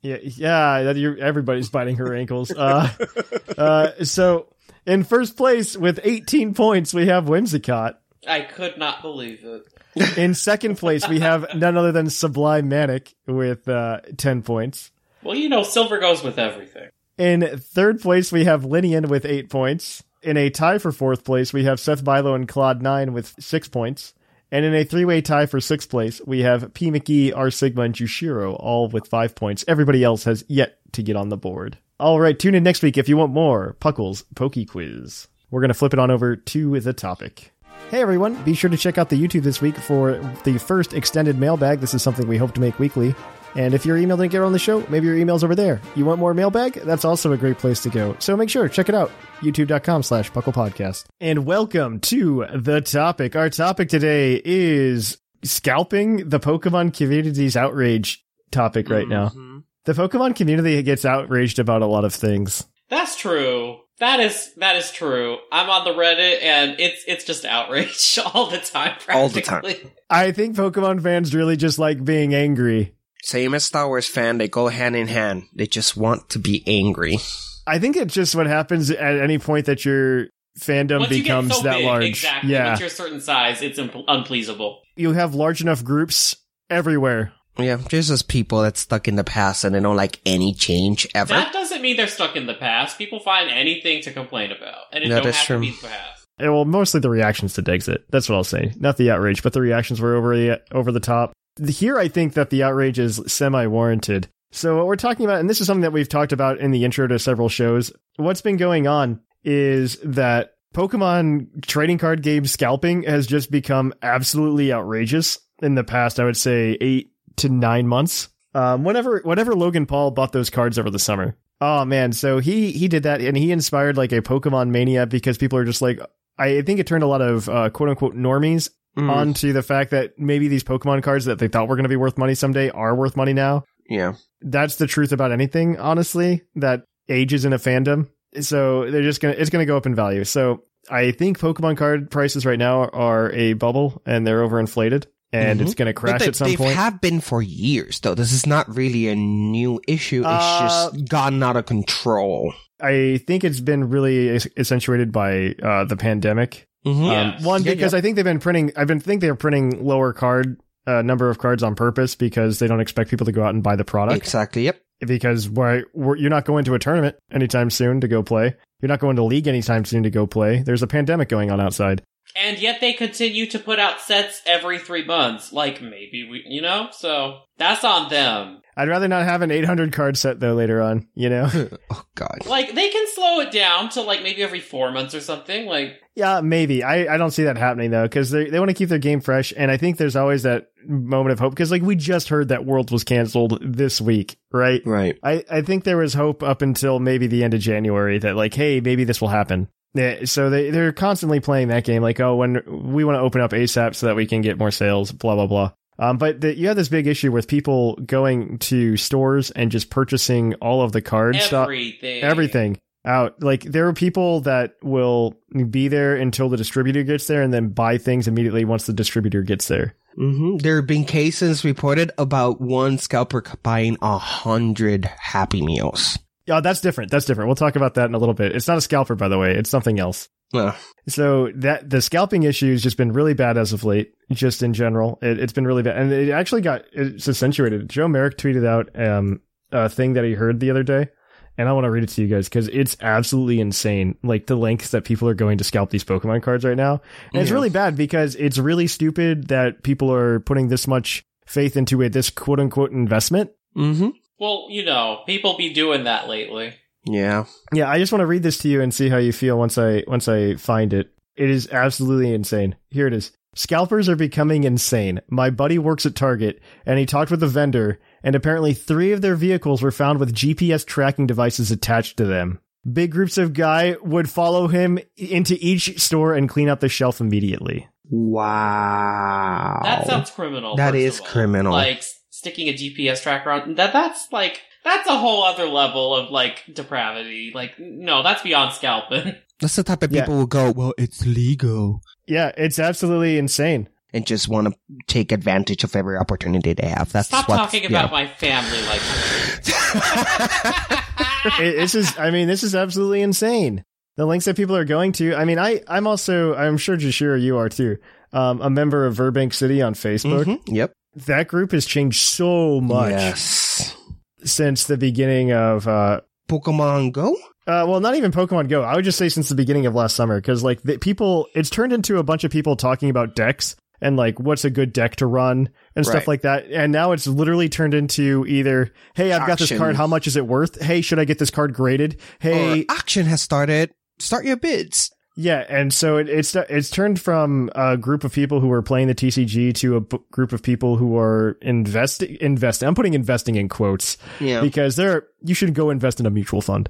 Yeah, yeah. you're- Everybody's biting her ankles. Uh, uh, so in first place with 18 points, we have Whimsicott. I could not believe it. In second place, we have none other than Sublime Manic with uh, 10 points. Well, you know, silver goes with everything. In third place, we have Linian with 8 points. In a tie for fourth place, we have Seth Bilo and Claude 9 with 6 points. And in a three way tie for sixth place, we have P. McGee, R. Sigma, and Jushiro, all with 5 points. Everybody else has yet to get on the board. All right, tune in next week if you want more Puckle's Pokey Quiz. We're going to flip it on over to the topic. Hey everyone, be sure to check out the YouTube this week for the first extended mailbag. This is something we hope to make weekly. And if your email didn't get on the show, maybe your email's over there. You want more mailbag? That's also a great place to go. So make sure, check it out. YouTube.com slash Puckle Podcast. And welcome to the topic. Our topic today is scalping the Pokemon community's outrage topic right now. Mm-hmm. The Pokemon community gets outraged about a lot of things. That's true. That is that is true. I'm on the Reddit and it's it's just outrage all the time. All the time. I think Pokemon fans really just like being angry. Same as Star Wars fan, they go hand in hand. They just want to be angry. I think it's just what happens at any point that your fandom Once you get becomes so that big, large. exactly. Yeah. Once you're a certain size, it's un- unpleasable. you have large enough groups everywhere. Yeah, there's just people that's stuck in the past and they don't like any change ever. That doesn't mean they're stuck in the past. People find anything to complain about, and it That don't is have true. to be the past. Eh, Well, mostly the reactions to Dexit. That's what I'll say. Not the outrage, but the reactions were over the over the top. Here, I think that the outrage is semi warranted. So what we're talking about, and this is something that we've talked about in the intro to several shows. What's been going on is that Pokemon trading card game scalping has just become absolutely outrageous in the past. I would say eight to nine months. Um, whenever whenever Logan Paul bought those cards over the summer. Oh man, so he he did that and he inspired like a Pokemon mania because people are just like I think it turned a lot of uh, quote unquote normies Mm, onto the fact that maybe these Pokemon cards that they thought were going to be worth money someday are worth money now. yeah. That's the truth about anything, honestly, that ages in a fandom. So they're just gonna it's gonna go up in value. So I think Pokemon card prices right now are a bubble and they're overinflated and Mhm. it's gonna crash they, at some they point. have been for years, though. This is not really a new issue. It's Uh, just gotten out of control. I think it's been really accentuated by uh, the pandemic. Mm-hmm. Yeah. Um, one Yeah, because I think they've been printing. I've been think they're printing lower card uh, number of cards on purpose because they don't expect people to go out and buy the product. Exactly. Yep. Because why you're not going to a tournament anytime soon to go play. You're not going to league anytime soon to go play. There's a pandemic going on outside. And yet they continue to put out sets every three months. Like maybe we, you know, so that's on them. I'd rather not have an 800 card set though later on. You know. Oh God. Like they can slow it down to like maybe every four months or something. Like Yeah, maybe. I, I don't see that happening though, because they they want to keep their game fresh, and I think there's always that moment of hope. Because like we just heard that Worlds was canceled this week, right? Right. I I think there was hope up until maybe the end of January that like, hey, maybe this will happen. Yeah, so they they're constantly playing that game, like, oh, when we want to open up ASAP so that we can get more sales, blah blah blah. Um, but the, you have this big issue with people going to stores and just purchasing all of the card stuff everything. everything out. Like there are people that will be there until the distributor gets there and then buy things immediately once the distributor gets there. hmm There have been cases reported about one scalper buying a hundred Happy Meals. Yeah, that's different. That's different. We'll talk about that in a little bit. It's not a scalper, by the way. It's something else. Well, So that the scalping issue has just been really bad as of late, just in general. It, it's been really bad, and it actually got it's accentuated. Joe Merrick tweeted out um, a thing that he heard the other day, and I want to read it to you guys because it's absolutely insane. Like the lengths that people are going to scalp these Pokemon cards right now, and it's really bad because it's really stupid that people are putting this much faith into it, this quote unquote investment. hmm Well, you know, people be doing that lately. Yeah. Yeah, I just want to read this to you and see how you feel once I once I find it. It is absolutely insane. Here it is. Scalpers are becoming insane. My buddy works at Target and he talked with the vendor and apparently 3 of their vehicles were found with GPS tracking devices attached to them. Big groups of guy would follow him into each store and clean up the shelf immediately. Wow. That sounds criminal. That first is of all. criminal. Like s- sticking a GPS tracker on that. That's like that's a whole other level of like depravity. Like no, that's beyond scalping. That's the type of Yeah. people who go, well, it's legal. Yeah, it's absolutely insane. And just want to take advantage of every opportunity they have. That's Stop what, talking about my family like it, this is i mean this is absolutely insane the links that people are going to i mean i i'm also i'm sure jashira you are too um, a member of Burbank City on Facebook. Mhm. Yep. That group has changed so much Yes. since the beginning of, uh, Pokemon Go? uh, well, not even Pokemon Go. I would just say since the beginning of last summer, because like the people, it's turned into a bunch of people talking about decks and like what's a good deck to run and stuff Right. like that. And now it's literally turned into either, hey, I've got this card. How much is it worth? Hey, should I get this card graded? Hey, Or auction has started. Start your bids. Yeah, and so it, it's it's turned from a group of people who are playing the TCG to a b- group of people who are investing. Investing. I'm putting investing in quotes Yeah. because they're you should go invest in a mutual fund.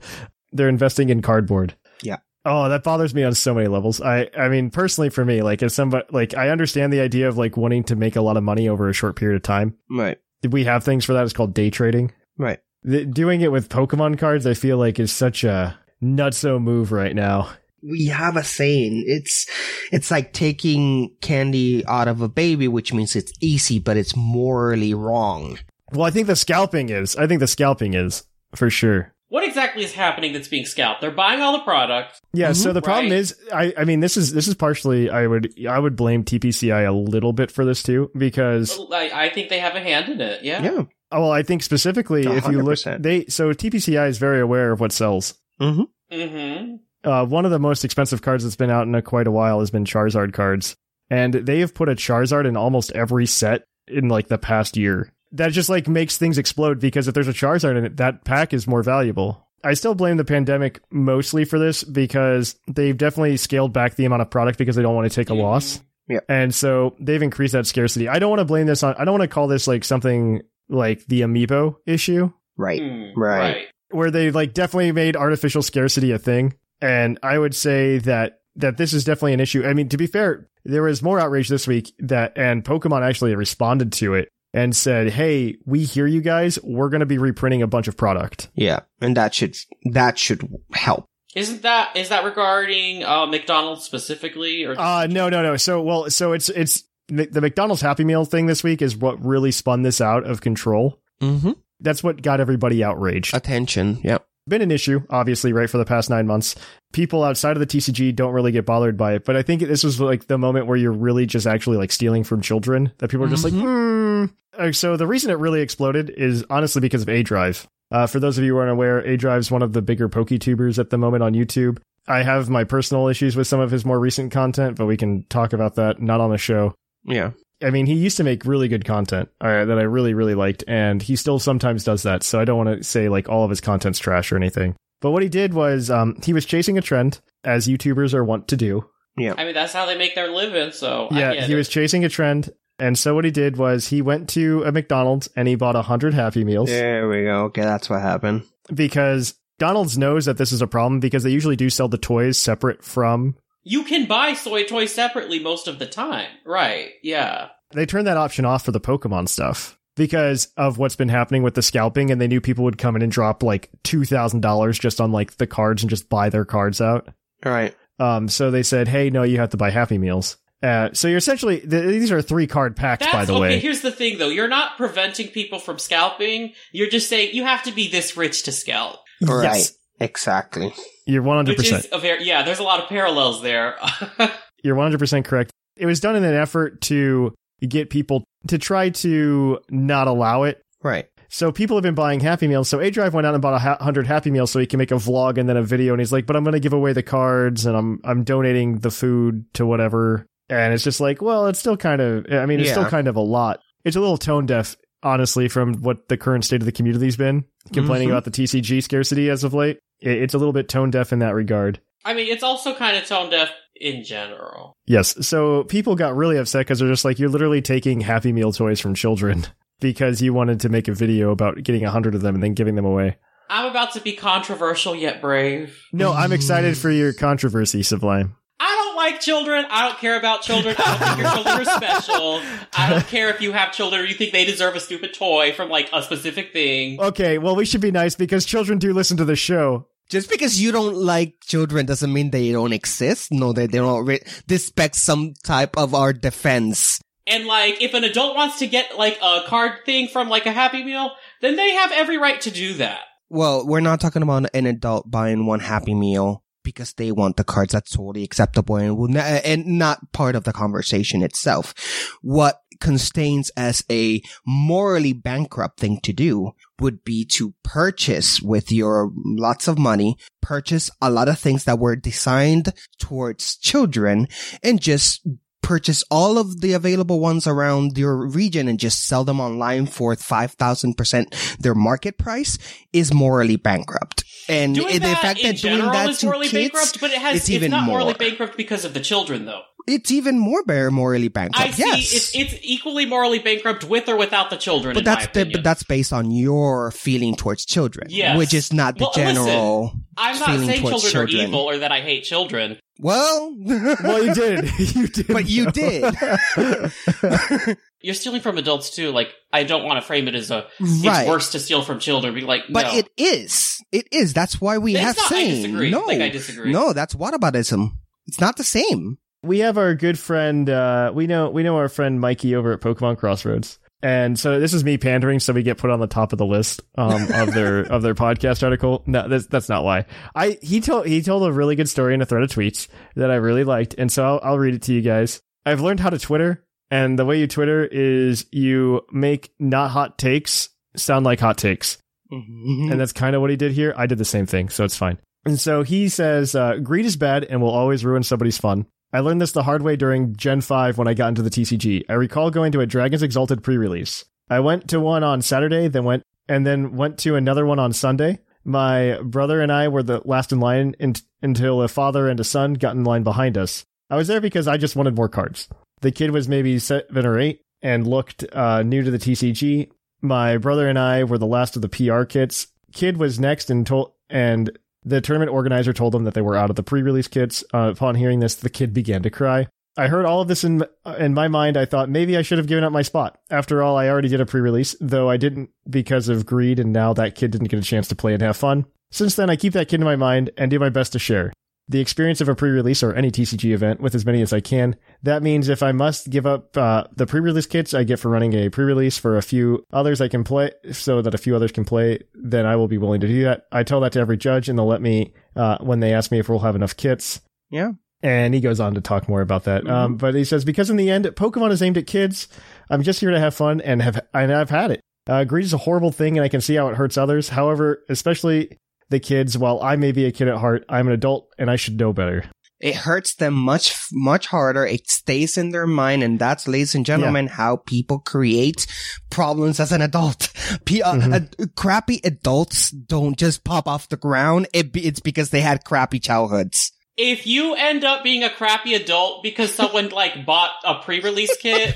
They're investing in cardboard. Yeah. Oh, that bothers me on so many levels. I I mean, personally, for me, like as somebody, like I understand the idea of like wanting to make a lot of money over a short period of time. Right. We have things for that. It's called day trading. Right. The, doing it with Pokemon cards, I feel like is such a nutso move right now. We have a saying. It's it's like taking candy out of a baby, which means it's easy, but it's morally wrong. Well, I think the scalping is. I think the scalping is for sure. What exactly is happening that's being scalped? They're buying all the product. Yeah. So the problem Right. is, I, I mean, this is this is partially. I would I would blame TPCI a little bit for this too because I, I think they have a hand in it. Yeah. Yeah. oh, well, I think specifically if you look, 100%. they so TPCI is very aware of what sells. Mm-hmm. Uh, one of the most expensive cards that's been out in a, quite a while has been Charizard cards, and they have put a Charizard in almost every set in like the past year. That just like makes things explode because if there's a Charizard in it, that pack is more valuable. I still blame the pandemic mostly for this because they've definitely scaled back the amount of product because they don't want to take a loss. Yeah. And so they've increased that scarcity. I don't want to blame this on, I don't want to call this like something like the amiibo issue Right. Hmm, Right. where they like definitely made artificial scarcity a thing. And I would say that that this is definitely an issue. I mean, to be fair, there was more outrage this week that and Pokemon actually responded to it and said, "Hey, we hear you guys. We're going to be reprinting a bunch of product." Yeah. And that should that should help. Isn't that is that regarding uh, McDonald's specifically, or Uh no, no, no. So, well, so it's it's the McDonald's Happy Meal thing this week is what really spun this out of control. Mm-hmm. That's what got everybody outraged. Attention. Yep. Been an issue, obviously, right, for the past nine months. People outside of the TCG don't really get bothered by it, but I think this was like the moment where you're really just actually like stealing from children. That people are just like, hmm. Uh, So the reason it really exploded is honestly because of ADrive. Uh, for those of you who aren't aware, ADrive's one of the bigger PokeTubers at the moment on YouTube. I have my personal issues with some of his more recent content, but we can talk about that not on the show. Yeah. I mean, he used to make really good content uh, that I really, really liked, and he still sometimes does that. So I don't want to say like all of his content's trash or anything. But what he did was um, he was chasing a trend, as YouTubers are wont to do. Yeah. I mean that's how they make their living. So yeah, he it. was chasing a trend, and so what he did was he went to a McDonald's and he bought a hundred Happy Meals There we go. Okay, that's what happened. because McDonald's knows that this is a problem because they usually do sell the toys separate from. You can buy soy toys separately most of the time, right? Yeah. They turned that option off for the Pokemon stuff because of what's been happening with the scalping, and they knew people would come in and drop like two thousand dollars just on like the cards and just buy their cards out. All right. Um, so they said, "Hey, no, you have to buy Happy Meals." Uh, so you're essentially th- these are three card packs, That's by the okay. way. Here's the thing, though. You're not preventing people from scalping. You're just saying you have to be this rich to scalp. Right. Yes. Exactly. You're 100. Which percent is a very yeah. There's a lot of parallels there. You're 100 percent correct. It was done in an effort to get people to try to not allow it. Right. So people have been buying Happy Meals. So ADrive went out and bought a hundred Happy Meals so he can make a vlog and then a video. And he's like, "But I'm going to give away the cards and I'm I'm donating the food to whatever." And it's just like, well, it's still kind of. I mean, it's Yeah. still kind of a lot. It's a little tone deaf, honestly, from what the current state of the community's been complaining Mhm. about the TCG scarcity as of late. It- It's a little bit tone deaf in that regard. I mean, it's also kind of tone deaf in general. Yes. So people got really upset because they're just like, you're literally taking Happy Meal toys from children because you wanted to make a video about getting a hundred of them and then giving them away. I'm about to be controversial yet brave. No, I'm excited for your controversy, Sublime. I don't like children. I don't care about children. I don't think your children are special. I don't care if you have children or you think they deserve a stupid toy from like a specific thing. Okay, well, we should be nice because children do listen to the show. Just because you don't like children doesn't mean they don't exist. No, that they don't re- respect some type of our defense. And like, if an adult wants to get like a card thing from like a Happy Meal, then they have every right to do that. Well, we're not talking about an adult buying one Happy Meal because they want the cards. That's totally acceptable and will not, and not part of the conversation itself. What constrains as a morally bankrupt thing to do would be to purchase with your lots of money, purchase a lot of things that were designed towards children and just purchase all of the available ones around your region and just sell them online for 5,000% their market price is morally bankrupt. And Doing the fact that doing that is morally kids, bankrupt, but it has it's it's, even not morally bankrupt because of the children though. it's even more morally bankrupt. I see yes. it's it's equally morally bankrupt with or without the children. but that's the, but that's based on your feeling towards children, Yes. which is not the Well, listen, general I'm not saying children, children. are evil or that I hate children. Well, Well, you did. you did. but you did. You're stealing from adults too. Like I don't want to frame it as a Right. it's worse to steal from children. Be like, But no. it is. It is. That's why we It's have not- I disagree. No, Like, I disagree. No, that's whataboutism. It's not the same. we have our good friend. Uh, we know we know our friend Mikey over at Pokemon Crossroads, and so this is me pandering, so we get put on the top of the list um, of their of their podcast article. No, that's that's not why. I he told he told a really good story in a thread of tweets that I really liked, and so I'll, I'll read it to you guys. I've learned how to Twitter, and the way you Twitter is you make not hot takes sound like hot takes. Mm-hmm. and that's kind of what he did here. I did the same thing, so it's fine. And so he says, uh, greed is bad and will always ruin somebody's fun. I learned this the hard way during Gen 5 when I got into the TCG. I recall going to a Dragon's Exalted pre-release. I went to one on Saturday, then went and then went to another one on Sunday. My brother and I were the last in line in, until a father and a son got in line behind us. I was there because I just wanted more cards. The kid was maybe seven or eight and looked uh, new to the TCG. My brother and I were the last of the PR kits. Kid was next and told, and the tournament organizer told them that they were out of the pre-release kits. Uh, upon hearing this, the kid began to cry. I heard all of this in in my mind. I thought maybe I should have given up my spot. After all, I already did a pre-release, though I didn't because of greed, and now that kid didn't get a chance to play and have fun. Since then, I keep that kid in my mind and do my best to share the experience of a pre-release or any TCG event with as many as I can. That means if I must give up uh, the pre-release kits I get for running a pre-release for a few others I can play, so that a few others can play, then I will be willing to do that. I tell that to every judge, and they'll let me uh, when they ask me if we'll have enough kits. Yeah. And he goes on to talk more about that. Um, but he says because in the end, Pokemon is aimed at kids. I'm just here to have fun and have and I've had it. Uh, greed is a horrible thing, and I can see how it hurts others. However, especially the kids. While I may be a kid at heart, I'm an adult and I should know better. It hurts them much, much harder. It stays in their mind. And that's, ladies and gentlemen, how people create problems as an adult. P- uh, Mhm. uh, crappy adults don't just pop off the ground. It be- it's because they had crappy childhoods. If you end up being a crappy adult because someone like bought a pre-release kit,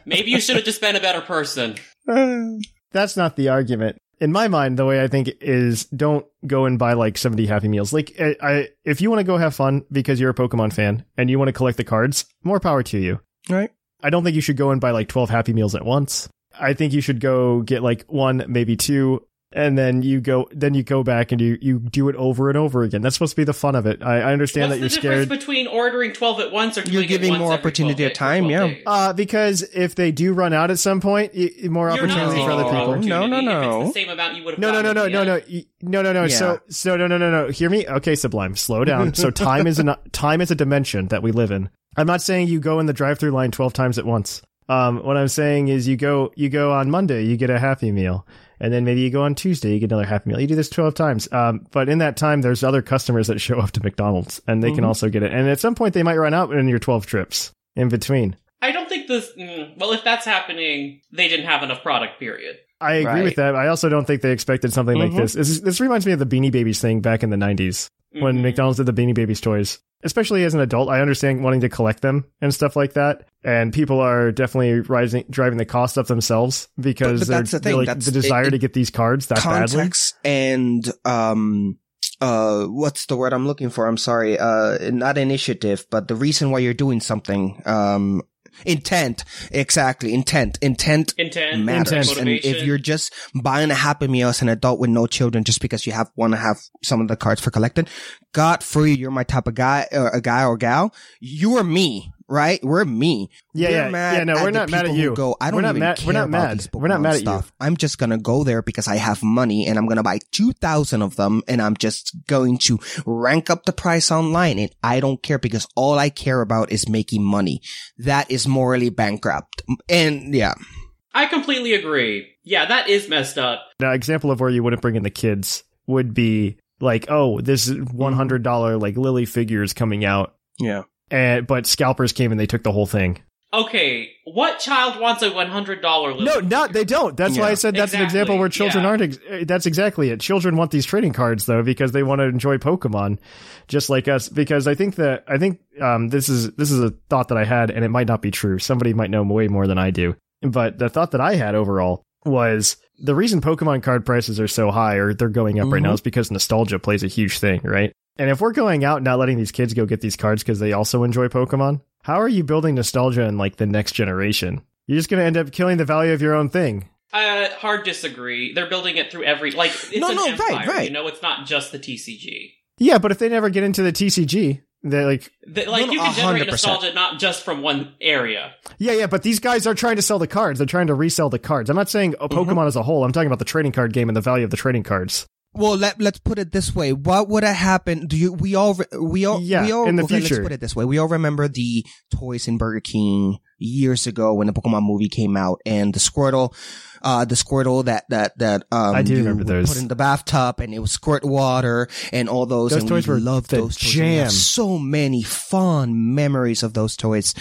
maybe you should have just been a better person. That's not the argument. In my mind, the way I think is don't go and buy like 70 Happy Meals. Like, I, I if you want to go have fun because you're a Pokemon fan and you want to collect the cards, more power to you. Right. I don't think you should go and buy like 12 Happy Meals at once. I think you should go get like one, maybe two, and then you go then you go back and you you do it over and over again. That's supposed to be the fun of it. I, I understand What's that you're the difference scared. between ordering 12 at once or doing You're it giving once more opportunity at time, yeah. days? Uh, because if they do run out at some point, y- more You're opportunity for other people. No, no, no. The same amount you would have No, no, no, no, no, no, no, no, no. Yeah. So, so no, no, no, no. Hear me? Okay, Sublime. Slow down. So time is a time is a dimension that we live in. I'm not saying you go in the drive-through line 12 times at once. Um, what I'm saying is you go you go on Monday, you get a Happy Meal, and then maybe you go on Tuesday, you get another Happy Meal. You do this 12 times. Um, but in that time, there's other customers that show up to McDonald's, and they Mm-hmm. can also get it. And at some point, they might run out in your 12 trips in between. I don't think this. Mm, well, if that's happening, they didn't have enough product. Period. I agree Right. with that. I also don't think they expected something like Mhm. this. this. This reminds me of the Beanie Babies thing back in the 90s when Mhm. McDonald's did the Beanie Babies toys. Especially as an adult, I understand wanting to collect them and stuff like that. And people are definitely rising, driving the cost up themselves because But- but they're, that's the thing. like That's- the desire it- to get these cards that badly. context and um uh what's the word I'm looking for? I'm sorry. Uh not initiative, but the reason why you're doing something. Um intent. Exactly. Intent. Intent Intent, matters. And if you're just buying a happy meal as an adult with no children just because you have want to have some of the cards for collecting, God free, you're my type of guy or a guy or gal. You are me. Right? We're me. Yeah, We're yeah, mad yeah, no, we're not mad at you. Go, I We're don't even mad- care we're not about mad. these We're not mad at you. stuff. I'm just gonna go there because I have money and I'm gonna buy 2,000 of them and I'm just going to rank up the price online and I don't care because all I care about is making money. That is morally bankrupt. And yeah. I completely agree. Yeah, that is messed up. An example of where you wouldn't bring in the kids would be like, oh, this one hundred dollar like Lily figures coming out, Yeah. And but scalpers came and they took the whole thing. Okay, what child wants a one hundred dollar? No, not they don't. That's why I said that's an example where children yeah. aren't. Ex- eh, that's exactly it. Children want these trading cards though because they want to enjoy Pokemon, just like us. Because I think that I think um, this is this is a thought that I had, and it might not be true. Somebody might know way more than I do. But the thought that I had overall was the reason Pokemon card prices are so high or they're going up right now Mhm. is because nostalgia plays a huge thing, right? And if we're going out and not letting these kids go get these cards because they also enjoy Pokemon, how are you building nostalgia in like the next generation? You're just going to end up killing the value of your own thing. Uh, hard disagree. They're building it through every like it's No, an no, right, empire. right. You know, it's not just the TCG. Yeah, but if they never get into the TCG, they like, like you can generate 100%. nostalgia not just from one area. yeah, yeah, but these guys are trying to sell the cards. They're trying to resell the cards. I'm not saying oh, Pokemon as a whole. I'm talking about the trading card game and the value of the trading cards. Well, let let's put it this way. What would have happened? Do you? We all we all Yeah, we all in the okay, future. Let's put it this way. We all remember the toys in Burger King years ago when the Pokemon movie came out, and the Squirtle, uh, the Squirtle that that that um I do you remember those. Put in the bathtub, and it was squirt water and all those. Those toys we were loved those toys. and we have jam. So many fun memories of those toys.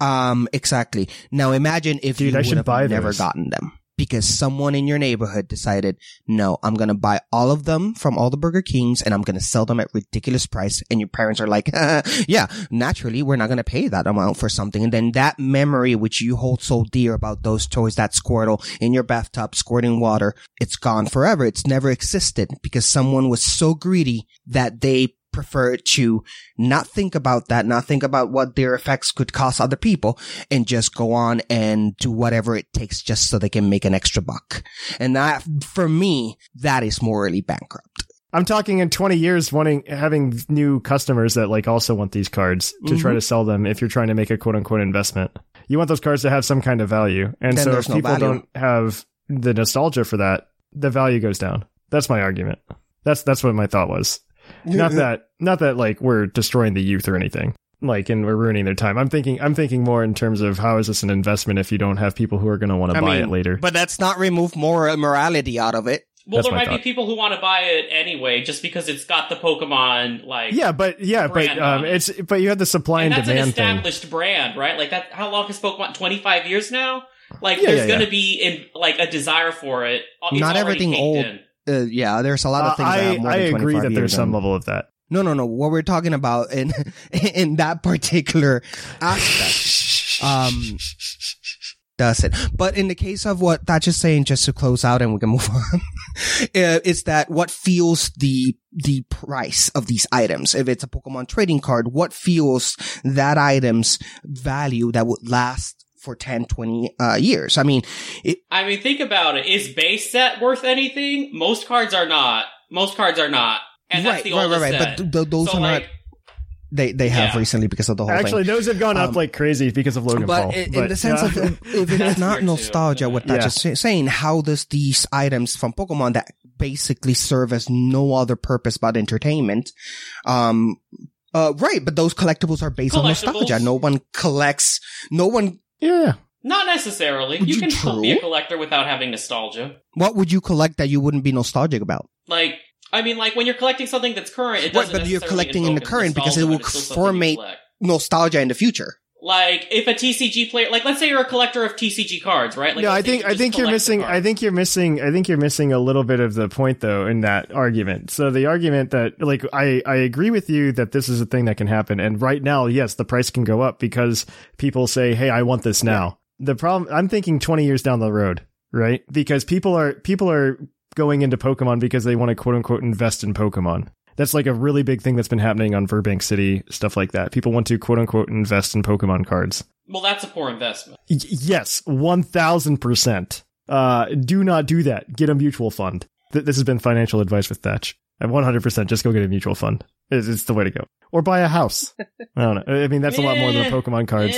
Um, exactly. Now imagine if Dude, you I would have never those. gotten them because someone in your neighborhood decided, no, I'm going to buy all of them from all the Burger Kings and I'm going to sell them at ridiculous price. And your parents are like, yeah, naturally, we're not going to pay that amount for something. And then that memory, which you hold so dear about those toys, that Squirtle in your bathtub squirting water, it's gone forever. It's never existed because someone was so greedy that they prefer to not think about that, not think about what their effects could cost other people and just go on and do whatever it takes just so they can make an extra buck. And that, for me, that is morally bankrupt. I'm talking in 20 years wanting having new customers that like also want these cards to try Mhm. to sell them if you're trying to make a quote unquote investment. You want those cards to have some kind of value. And Then so if no people value. don't have the nostalgia for that, the value goes down. That's my argument. That's that's what my thought was. not that not that like we're destroying the youth or anything. Like and we're ruining their time. I'm thinking I'm thinking more in terms of how is this an investment if you don't have people who are going to want to buy mean, it later. But that's not remove moral morality out of it. Well, That's there might thought. be people who want to buy it anyway, just because it's got the Pokemon like. yeah, but yeah, but um, it. it's but you have the supply and and, that's an demand thing. established brand, right? Like that. How long has Pokemon? Twenty five years now. Like, Yeah, there's yeah, going yeah. to be in like a desire for it. It's Not everything old. in. Uh, yeah, there's a lot of Uh, things that I I than agree that there's some level of that. No, no, no. What we're talking about in in that particular aspect um, does it. But in the case of what Thatch is saying, just to close out and we can move on, uh, is that what fuels the the price of these items? If it's a Pokemon trading card, what fuels that item's value that would last for 10, 20 uh, years. I mean, it, I mean, think about it. Is base set worth anything? Most cards are not. Most cards are not. And that's Right, the right, right, right, set. but th- th- those So, are not- they they have Yeah. recently because of the whole Actually, thing. those have gone up Um, like crazy because of Logan But Paul. in, in the sense yeah. of if it That's is not weird, too. nostalgia, what Yeah. that's just say- saying, how does these items from Pokemon that basically serve as no other purpose but entertainment, um, uh, right? But those collectibles are based on nostalgia. No one collects. No one. Yeah, not necessarily. You you can true? be a collector without having nostalgia. What would you collect that you wouldn't be nostalgic about? Like, I mean, like when you're collecting something that's current, it doesn't but you're collecting in the current because it will but it's still something you formate- Nostalgia in the future. Like, if a TCG player, like, let's say you're a collector of TCG cards, right? Like, no, I think I think you're missing. I think you're missing. I think you're missing a little bit of the point though in that argument. So the argument that like I I agree with you that this is a thing that can happen, and right now, yes, the price can go up because people say, "Hey, I want this now." The problem I'm thinking 20 years down the road, right? Because people are people are going into Pokemon because they want to quote unquote invest in Pokemon. That's like a really big thing that's been happening on Verbank City, stuff like that. People want to quote unquote invest in Pokemon cards. Well, that's a poor investment. Y- yes, one thousand percent. Uh, do not do that. Get a mutual fund. Th- this has been financial advice with Thatch. Hundred percent, just go get a mutual fund. It's, it's the way to go. Or buy a house. I don't know. I mean, that's a lot more than Eh, Pokemon cards.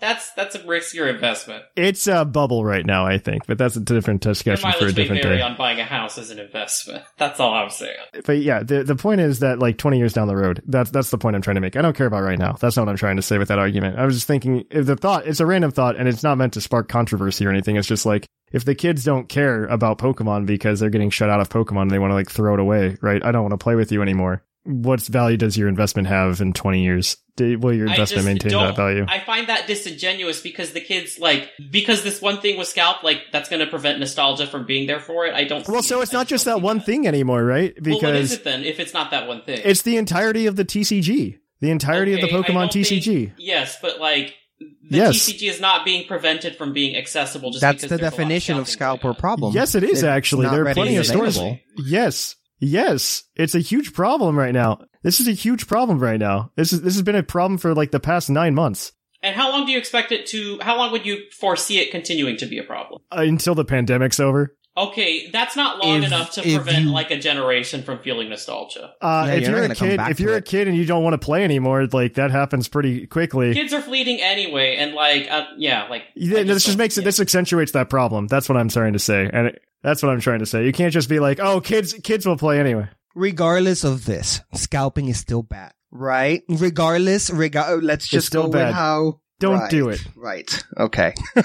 That's that's a riskier investment. It's a bubble right now, I think, but that's a different discussion for a different day. on buying a house as an investment. That's all I'm saying. But yeah, the the point is that like twenty years down the road, that's that's the point I'm trying to make. I don't care about right now. That's not what I'm trying to say with that argument. I was just thinking if the thought it's a random thought and it's not meant to spark controversy or anything. It's just like if the kids don't care about Pokemon because they're getting shut out of Pokemon and they want to like throw it away, right? I don't want to play with you anymore. What value does your investment have in 20 years? Do- Will your investment just maintain that value? I find that disingenuous because the kids like because this one thing was scalped, like that's going to prevent nostalgia from being there for it. I don't. well, see so it. it's I not just don't that one thing anymore, right? Well, what is Because it then? If it's not that one thing, it's the entirety of the TCG. The entirety of the Pokemon don't think- TCG. yes, but like the Yes. TCG is not being prevented from being accessible. Just That's because the there's a lot definition of scalping scalper problem. Yes, it is It's actually. There are plenty of stores. Yes, yes, it's a huge problem right now. This is a huge problem right now. This is this has been a problem for like the past nine months And how long do you expect it to? How long would you foresee it continuing to be a problem? uh, until the pandemic's over. Okay, that's not long If- enough to prevent you- like a generation from feeling nostalgia. Uh, Yeah, if you're you're, a kid, if you're a kid and you don't want to play anymore, like that happens pretty quickly. Kids are fleeting anyway, and like, uh, yeah, like Yeah, I this just don't- makes it. yeah. This accentuates that problem. That's what I'm trying to say, and it, that's what I'm trying to say. You can't just be like, "Oh, kids, kids will play anyway." regardless of this, scalping is still bad, right? Regardless, rega- let's just still go bad. with how. Don't Right, do it. Right. Okay.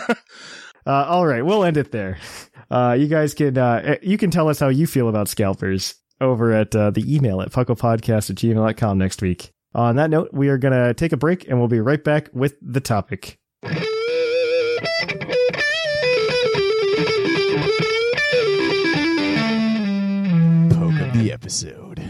Uh, all right, we'll end it there. Uh, you guys can uh, you can tell us how you feel about scalpers over at uh, the email at pucklepodcast at gmail.com next week. On that note, we are going to take a break and we'll be right back with the topic. Episode.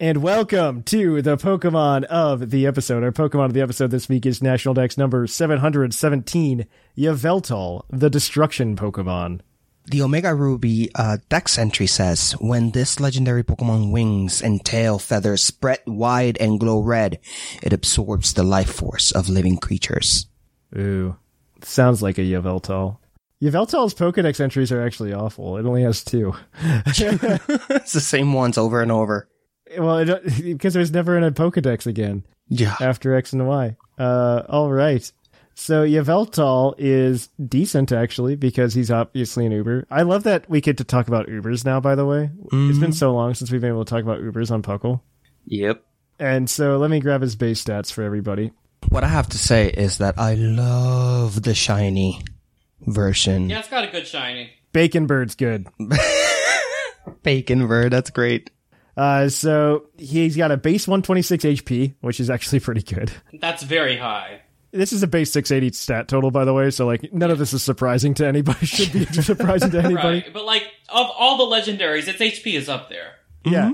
And welcome to the Pokemon of the episode. Our Pokemon of the episode this week is National Dex number 717, Yveltal, the Destruction Pokemon. The Omega Ruby uh, Dex entry says, when this legendary Pokemon wings and tail feathers spread wide and glow red, it absorbs the life force of living creatures. Ooh, sounds like a Yveltal. Yveltal's Pokedex entries are actually awful. It only has two. it's the same ones over and over. Well, it, because there's never in a Pokedex again Yeah. after X and Y. Uh, all right. So Yveltal is decent actually because he's obviously an Uber. I love that we get to talk about Ubers now. By the way, it's been so long since we've been able to talk about Ubers on Puckle. Yep. And so let me grab his base stats for everybody. What I have to say is that I love the shiny version. Yeah, it's got a good shiny. Bacon Bird's good. Bacon bird, that's great. Uh, so he's got a base 126 HP, which is actually pretty good. That's very high. This is a base 680 stat total, by the way. So like none of this is surprising to anybody. Should be surprising to anybody. Right, but like of all the legendaries, its HP is up there. Yeah.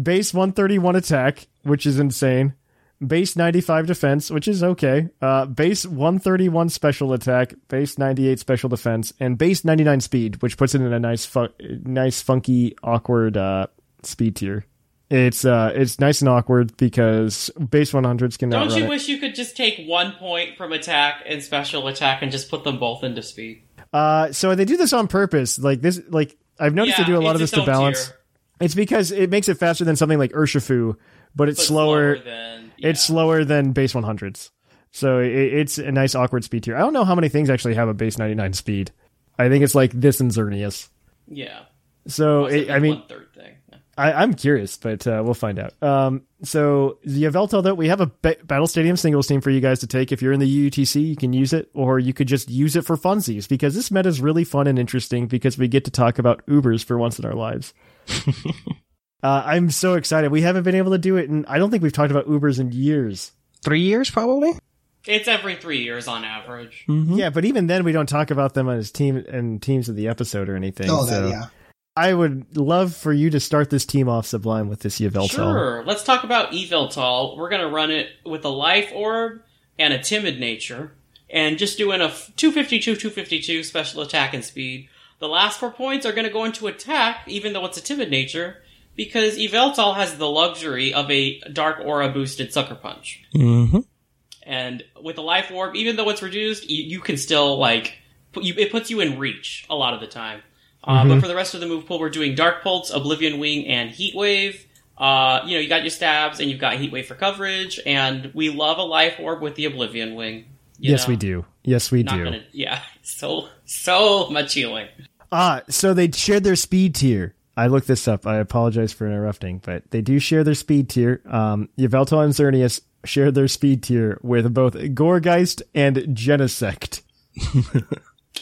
Base 131 attack, which is insane. Base 95 defense, which is okay. Uh, base 131 special attack, base 98 special defense, and base 99 speed, which puts it in a nice, fu- nice, funky, awkward uh, speed tier. It's uh, it's nice and awkward because base 100s can Don't you it. wish you could just take one point from attack and special attack and just put them both into speed? Uh, so they do this on purpose. Like this, like I've noticed Yeah, they do a lot of this to balance. tier, It's because it makes it faster than something like Urshifu, but it's but slower. than It's slower than base 100s. So it, it's a nice awkward speed tier. I don't know how many things actually have a base 99 speed. I think it's like this and Xerneas. Yeah. So it, I mean, third thing. I, I'm curious, but uh, we'll find out. Um, so the Yveltal, though, we have a ba- Battle Stadium singles team for you guys to take. If you're in the UTC, you can use it, or you could just use it for funsies because this meta is really fun and interesting because we get to talk about Ubers for once in our lives. uh, I'm so excited. We haven't been able to do it, and I don't think we've talked about Ubers in years. Three years, probably. It's every three years on average. Yeah, but even then, we don't talk about them as team and teams of the episode or anything. Oh, so that, yeah. I would love for you to start this team off Sublime with this Yveltal. Sure. Let's talk about Yveltal. We're gonna run it with a life orb and a timid nature, and just doing a 252, 252 special attack and speed. The last four points are gonna go into attack, even though it's a timid nature, because Yveltal has the luxury of a dark aura boosted sucker punch. Mm-hmm. And with a life orb, even though it's reduced, you, you can still like put you, it puts you in reach a lot of the time. Uh, But for the rest of the move pool, we're doing Dark Pulse, Oblivion Wing, and Heat Wave. Uh, you know, you got your stabs and you've got Heat Wave for coverage, and we love a life orb with the Oblivion Wing. Yes, know? we do. Yes, we Not do. gonna, yeah, so so much healing. Ah, so they shared their speed tier. I looked this up. I apologize for interrupting, but they do share their speed tier. Um, Yveltal and Xerneas shared their speed tier with both Gourgeist and Genesect.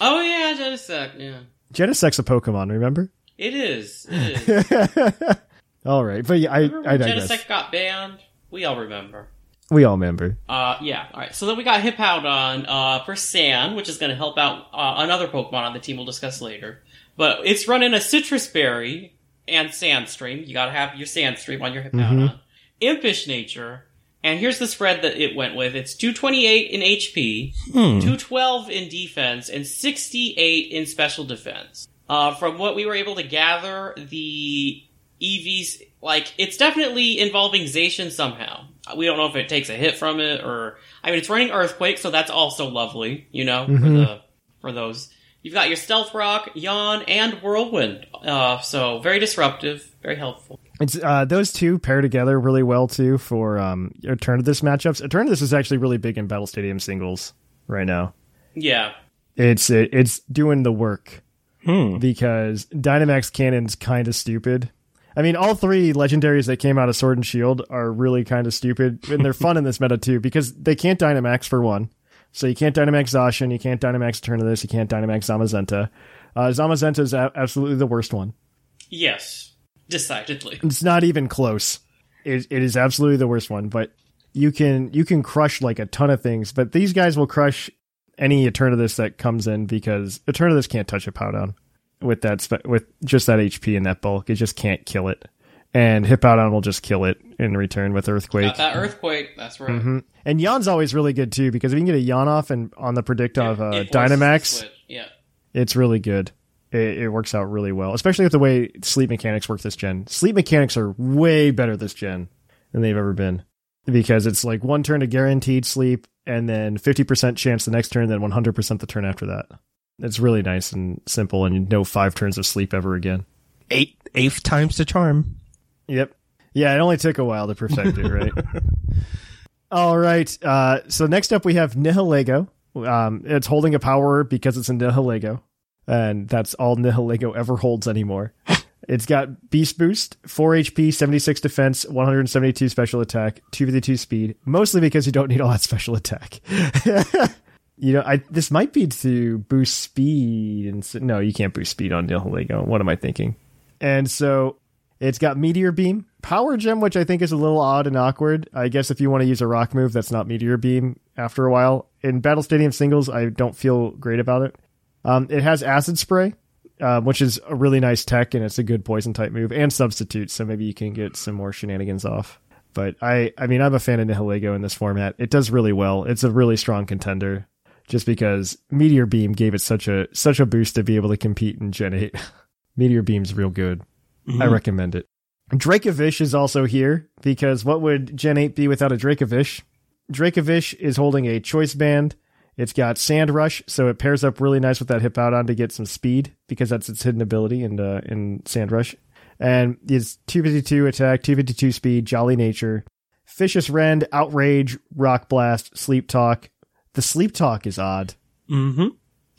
Oh yeah, Genesect, yeah, Genesect's a Pokemon, remember? it is. It is. All right, but yeah, I, Remember I digress. Genesect got banned? We all remember. We all remember. Uh, yeah. All right. So then we got Hippowdon uh, for Sand, which is going to help out uh, another Pokemon on the team we'll discuss later. But it's running a Sitrus Berry and Sandstream. You got to have your Sandstream on your mm-hmm. Hippowdon. Impish Nature. And here's the spread that it went with. It's 228 in HP, hmm. 212 in defense, and 68 in special defense. Uh, from what we were able to gather, the EVs, like, it's definitely involving Zacian somehow. We don't know if it takes a hit from it or, I mean, it's running Earthquake, so that's also lovely, you know, for mm-hmm. the, for those. You've got your Stealth Rock, Yawn, and Whirlwind. Uh, so very disruptive, very helpful. It's uh, those two pair together really well too for um, Eternatus matchups. Eternatus is actually really big in Battle Stadium singles right now. Yeah. It's it, it's doing the work Hmm. because Dynamax Cannon's kind of stupid. I mean, all three legendaries that came out of Sword and Shield are really kind of stupid, and they're fun in this meta too because they can't Dynamax for one. So you can't Dynamax Zacian, you can't Dynamax Eternatus, you can't Dynamax Zamazenta. Uh, Zamazenta is a- absolutely the worst one. Yes. Decidedly. It's not even close. It, it is absolutely the worst one, but you can you can crush like a ton of things. But these guys will crush any Eternatus that comes in because Eternatus can't touch a Powdown with that spe- with just that HP and that bulk. It just can't kill it, and Hippowdon will just kill it in return with Earthquake. Got that Earthquake. That's right. hmm And Yawn's always really good too because if you can get a Yawn off and on the predict of uh, It Dynamax. Yeah. it's really good. It, it works out really well, especially with the way sleep mechanics work this gen. Sleep mechanics are way better this gen than they've ever been because it's like one turn to guaranteed sleep and then 50% chance the next turn, then 100% the turn after that. It's really nice and simple and no five turns of sleep ever again. Eight eighth times the charm. Yep. Yeah, it only took a while to perfect it, right? All right. Uh, so next up we have Nihilego. Um, it's holding a power because it's a Nihilego, and that's all Nihilego ever holds anymore. It's got Beast Boost, 4 HP, 76 defense, 172 special attack, 252 speed, mostly because you don't need all that special attack. you know, I this might be to boost speed, and no, you can't boost speed on Nihilego. What am I thinking? And so it's got Meteor Beam, Power Gem, which I think is a little odd and awkward. I guess if you want to use a rock move that's not Meteor Beam after a while. In Battle Stadium singles, I don't feel great about it. Um, it has Acid Spray, uh, which is a really nice tech, and it's a good poison type move, and Substitute, so maybe you can get some more shenanigans off. But I, I mean, I'm a fan of Nihilego in this format. It does really well. It's a really strong contender, just because Meteor Beam gave it such a such a boost to be able to compete in Gen 8. Meteor Beam's real good. I recommend it. Dracovish is also here because what would Gen 8 be without a Dracovish? Dracovish is holding a choice band. It's got Sand Rush, so it pairs up really nice with that Hippowdon to get some speed because that's its hidden ability in uh, in Sand Rush. And it's 252 attack, 252 speed, Jolly Nature, Vicious Rend, Outrage, Rock Blast, Sleep Talk. The Sleep Talk is odd. Mm-hmm.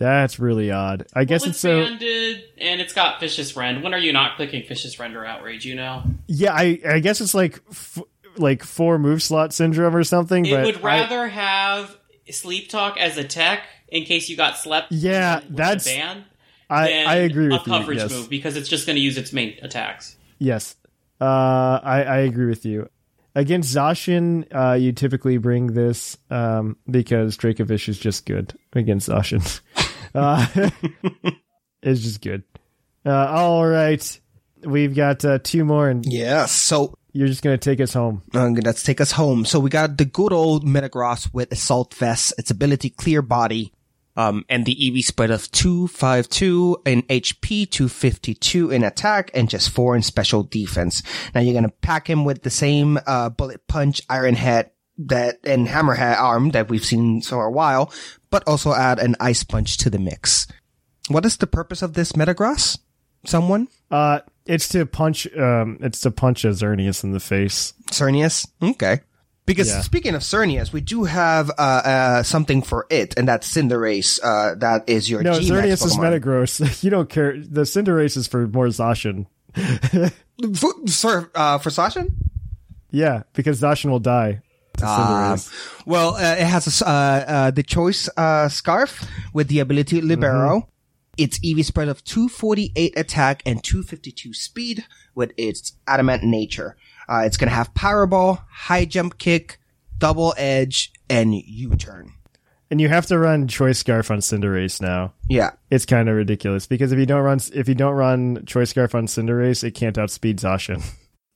That's really odd. I guess well, it's so. banded, and it's got Vicious Rend. When are you not clicking Vicious Rend or Outrage? You know, Yeah, I I guess it's like f- like four move slot syndrome or something. it but would I- rather have Sleep Talk as a tech in case you got slept. Yeah, that's- ban. I, I agree with a coverage you. Yes. move because it's just going to use its main attacks. Yes. Uh, I, I agree with you. Against Zacian, uh, you typically bring this um, because Dracovish is just good against Zacian. uh, it's just good. Uh, all right. We've got uh, two more, and Yeah. So you're just going to take us home. uh, let's take us home. So we got the good old Metagross with Assault Vest, its ability Clear Body, um, and the EV spread of 252 in HP, 252 in attack, and just 4 in special defense. Now you're gonna pack him with the same, uh, Bullet Punch, Iron Head, that, and Hammerhead arm that we've seen for a while, but also add an Ice Punch to the mix. What is the purpose of this Metagross? Someone? Uh, it's to punch. Um, it's to punch a Xerneas in the face. Xerneas? Okay. Because Yeah. speaking of Xerneas, we do have uh, uh, something for it, and that's Cinderace. Uh, that is your No, Xerneas is Metagross. you don't care. The Cinderace is for more Zacian. For, for, uh, for Sasha? Yeah, because Zacian will die. To Ah, well, uh, it has a uh, uh, the choice uh, scarf with the ability Libero. Its EV spread of 248 attack and 252 speed with its adamant nature. Uh, it's gonna have Pyro Ball, High Jump Kick, Double Edge, and U-Turn. and you have to run Choice Scarf on Cinderace now. Yeah. It's kind of ridiculous because if you don't run if you don't run Choice Scarf on Cinderace, it can't outspeed Zacian.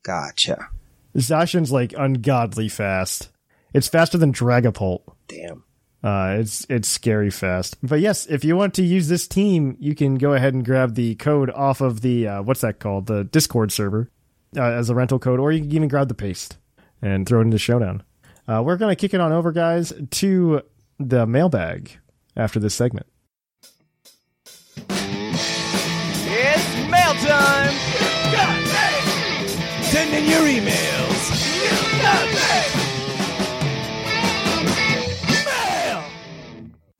Gotcha. Zacian's like ungodly fast. It's faster than Dragapult. Damn. Uh, it's it's scary fast. But yes, if you want to use this team, you can go ahead and grab the code off of the uh, what's that called, the Discord server, uh, as a rental code, or you can even grab the paste and throw it into Showdown. Uh, we're gonna kick it on over, guys, to the mailbag after this segment. It's mail time! Send in your emails!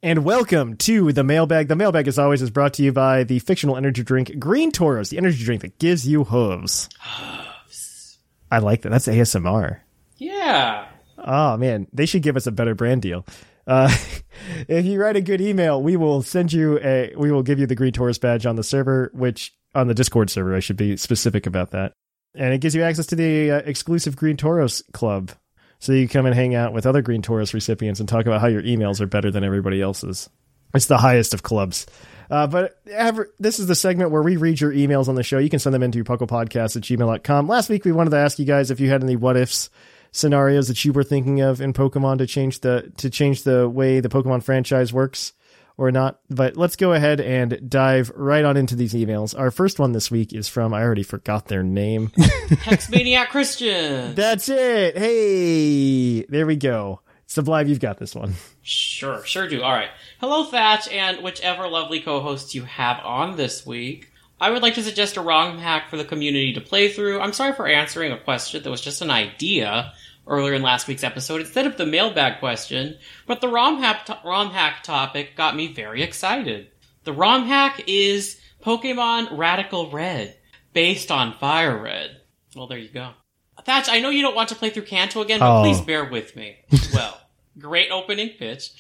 And welcome to the mailbag. The mailbag, as always, is brought to you by the fictional energy drink Green Tauros, the energy drink that gives you hooves. Hooves. I like that. That's ASMR. Yeah. Oh man, they should give us a better brand deal. Uh, if you write a good email, we will send you a. We will give you the Green Tauros badge on the server, which on the Discord server. I should be specific about that. And it gives you access to the uh, exclusive Green Tauros club, so you come and hang out with other Green Tauros recipients and talk about how your emails are better than everybody else's. It's the highest of clubs. Uh, but ever, this is the segment where we read your emails on the show. You can send them into pucklepodcast at gmail.com. Last week, we wanted to ask you guys if you had any what ifs scenarios that you were thinking of in Pokemon to change the to change the way the Pokemon franchise works or not. But let's go ahead and dive right on into these emails. Our first one this week is from I already forgot their name. Hexmaniac Christian. That's it. Hey, there we go. Sublime, you've got this one. Sure, sure do. All right. Hello, Thatch, and whichever lovely co-hosts you have on this week. I would like to suggest a ROM hack for the community to play through. I'm sorry for answering a question that was just an idea earlier in last week's episode instead of the mailbag question, but the ROM hack, to- ROM hack topic got me very excited. The ROM hack is Pokemon Radical Red, based on Fire Red. Well, there you go. Thatch, I know you don't want to play through Kanto again, but Oh. please bear with me. Well, great opening pitch.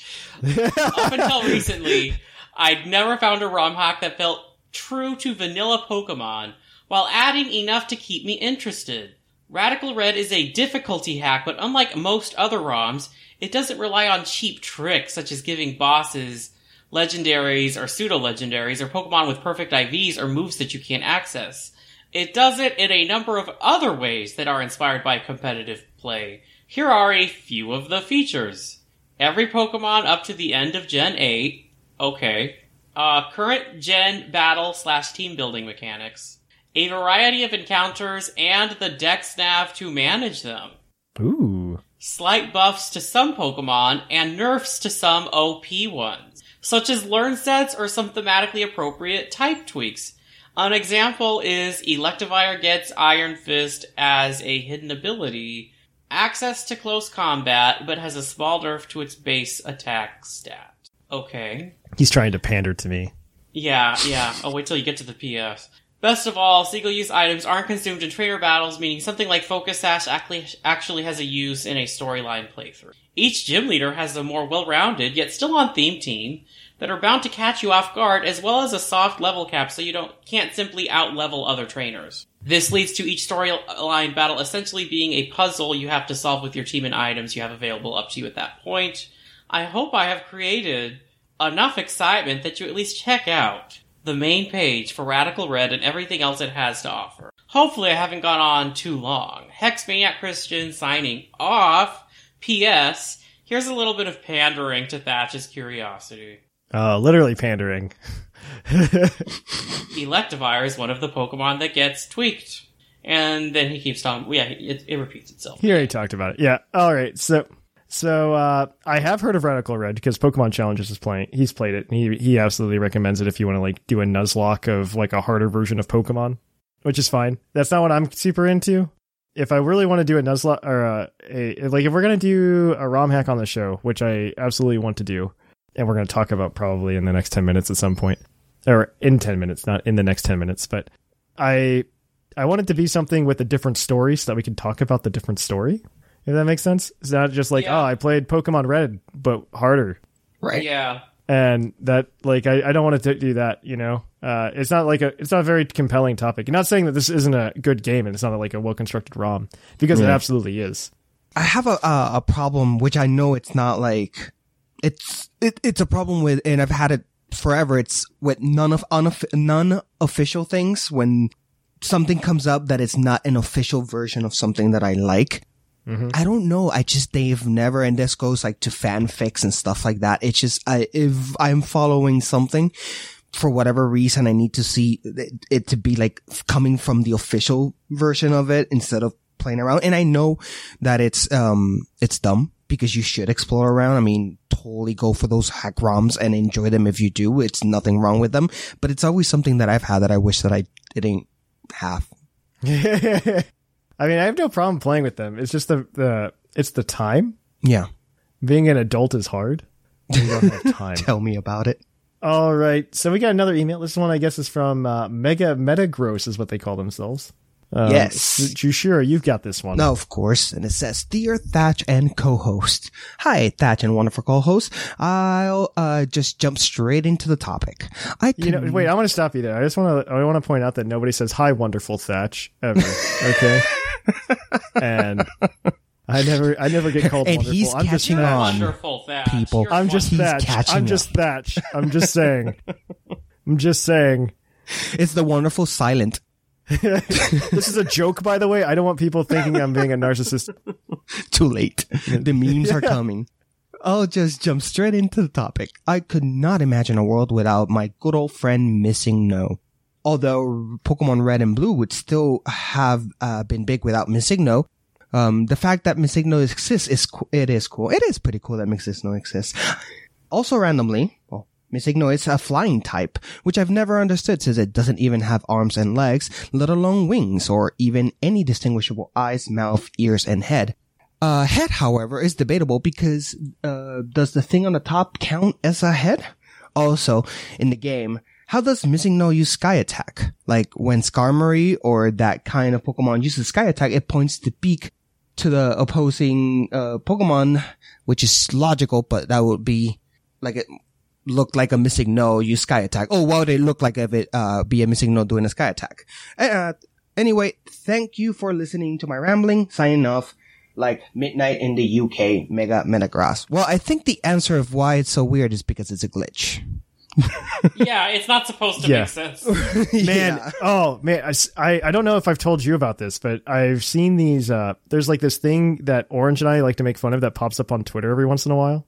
Up until recently, I'd never found a ROM hack that felt true to vanilla Pokemon while adding enough to keep me interested. Radical Red is a difficulty hack, but unlike most other ROMs, it doesn't rely on cheap tricks such as giving bosses legendaries or pseudo legendaries or Pokemon with perfect IVs or moves that you can't access. It does it in a number of other ways that are inspired by competitive play. Here are a few of the features. Every Pokemon up to the end of Gen 8, okay. Uh, current Gen battle slash team building mechanics. A variety of encounters, and the Dex Nav to manage them. Ooh. Slight buffs to some Pokemon and nerfs to some OP ones, such as learn sets or some thematically appropriate type tweaks. An example is Electivire gets Iron Fist as a hidden ability, access to close combat, but has a small nerf to its base attack stat. Okay. He's trying to pander to me. Yeah, yeah. Oh, wait till you get to the PS. Best of all, single use items aren't consumed in trainer battles, meaning something like Focus Sash actually, actually has a use in a storyline playthrough. Each gym leader has a more well rounded, yet still on theme team, that are bound to catch you off guard, as well as a soft level cap so you don't can't simply out level other trainers. This leads to each storyline battle essentially being a puzzle you have to solve with your team and items you have available up to you at that point. I hope I have created enough excitement that you at least check out the main page for Radical Red and everything else it has to offer. Hopefully I haven't gone on too long. Hexmaniac Christian signing off. P.S. Here's a little bit of pandering to Thatch's curiosity. Uh, literally pandering. Electivire is one of the Pokemon that gets tweaked. And then he keeps talking. Yeah, it, it repeats itself. He already talked about it. Yeah. All right. So, so uh, I have heard of Radical Red because Pokemon Challenges is playing. He's played it. And he he absolutely recommends it if you want to like do a Nuzlocke of like a harder version of Pokemon, which is fine. That's not what I'm super into. If I really want to do a Nuzlocke or a, a like if we're gonna do a ROM hack on the show, which I absolutely want to do, and we're gonna talk about probably in the next ten minutes at some point, or in ten minutes, not in the next ten minutes, but I I want it to be something with a different story so that we can talk about the different story. If that makes sense. It's not just like, Yeah. oh, I played Pokemon Red, but harder. Right. Yeah. And that, like, I, I don't want to do that, you know? Uh, it's not like a, it's not a very compelling topic. I'm not saying that this isn't a good game and it's not like a well constructed ROM, because it absolutely is. I have a uh, a problem, which I know it's not like it's it, it's a problem with, and I've had it forever. It's with none of unof- non official things when something comes up that is not an official version of something that I like. I don't know. I just they've never, and this goes like to fanfics and stuff like that. It's just I if I'm following something for whatever reason, I need to see it, it to be like coming from the official version of it instead of playing around. And I know that it's um it's dumb because you should explore around. I mean, totally go for those hack ROMs and enjoy them if you do. It's nothing wrong with them, but it's always something that I've had that I wish that I didn't have. I mean, I have no problem playing with them. It's just the, the, it's the time. Yeah. Being an adult is hard. Don't have time. Tell me about it. All right. So we got another email. This one, I guess, is from uh, Mega Metagross, is what they call themselves. Um, Yes. Jushira, you've got this one. No, of course. And it says, Dear Thatch and co-host. Hi, Thatch and wonderful co-host. I'll, uh, just jump straight into the topic. I You know, wait, I want to stop you there. I just want to, I want to point out that nobody says hi, wonderful Thatch ever. Okay. and I never, I never get called And wonderful. he's I'm just catching Thatch. on. Wonderful Thatch. people. You're I'm just He's Thatch. catching I'm up. just Thatch. I'm just saying. I'm just saying. It's the wonderful silent. This is a joke, by the way. I don't want people thinking I'm being a narcissist. Too late. The memes are coming. I'll just jump straight into the topic. I could not imagine a world without my good old friend Missing No. Although Pokemon Red and Blue would still have uh, been big without MissingNo, um, the fact that MissingNo exists is co- it is cool. It is pretty cool that MissingNo exists. Also randomly, well, MissingNo is a flying type, which I've never understood since it doesn't even have arms and legs, let alone wings or even any distinguishable eyes, mouth, ears, and head. Uh, head, however, is debatable because, uh, does the thing on the top count as a head? Also, in the game, how does Missing No use Sky Attack? Like, when Skarmory or that kind of Pokemon uses Sky Attack, it points the beak to the opposing, uh, Pokemon, which is logical, but that would be, like, it looked like a Missing No use Sky Attack. Oh, well, they look like if it, uh, be a Missing No doing a Sky Attack. Uh, anyway, thank you for listening to my rambling. Signing off like midnight in the UK, Mega Metagross. Well, I think the answer of why it's so weird is because it's a glitch. yeah, it's not supposed to Yeah. make sense. man Yeah. oh man I, I don't know if i've told you about this but i've seen these uh there's like this thing that orange and i like to make fun of that pops up on twitter every once in a while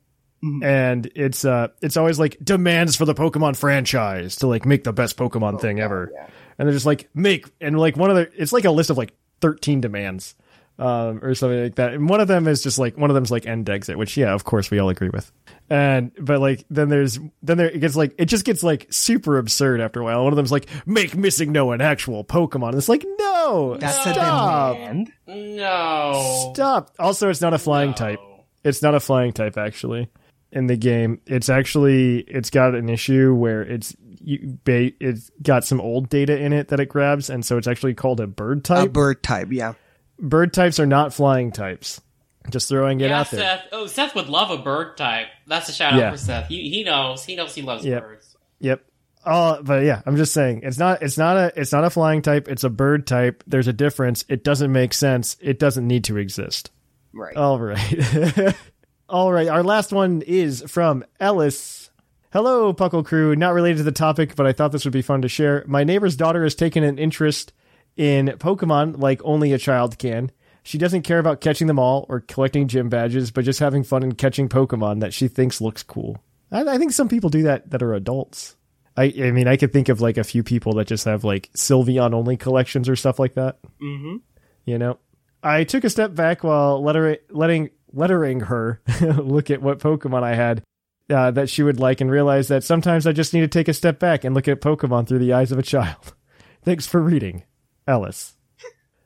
and it's uh it's always like demands for the pokemon franchise to like make the best pokemon thing ever and they're just like make and like one of the it's like a list of like 13 demands um, or something like that. And one of them is just like one of them's like end Dexit, which yeah, of course we all agree with. And but like then there's then there it gets like it just gets like super absurd after a while. One of them's like make missing no an actual Pokemon. And it's like no, That's stop, a demand. No. stop. Also, it's not a flying No. type. It's not a flying type actually in the game. It's actually it's got an issue where it's you, ba- it's got some old data in it that it grabs, and so it's actually called a bird type. A bird type, yeah. bird types are not flying types. Just throwing it Yeah, out there. Seth. Oh, Seth would love a bird type. That's a shout out Yeah. for Seth. He, he knows. He knows he loves Yep. birds. Yep. Uh, but yeah, I'm just saying it's not it's not a it's not a flying type. It's a bird type. There's a difference. It doesn't make sense. It doesn't need to exist. Right. All right. All right. Our last one is from Ellis. Hello, Puckle Crew. Not related to the topic, but I thought this would be fun to share. My neighbor's daughter has taken an interest in Pokemon like only a child can. She doesn't care about catching them all or collecting gym badges, but just having fun and catching Pokemon that she thinks looks cool. I, I think some people do that that are adults. I, I mean, I could think of like a few people that just have like Sylveon only collections or stuff like that. Mm-hmm. You know, I took a step back while letter- letting lettering her look at what Pokemon I had uh, that she would like, and realize that sometimes I just need to take a step back and look at Pokemon through the eyes of a child. Thanks for reading, Ellis.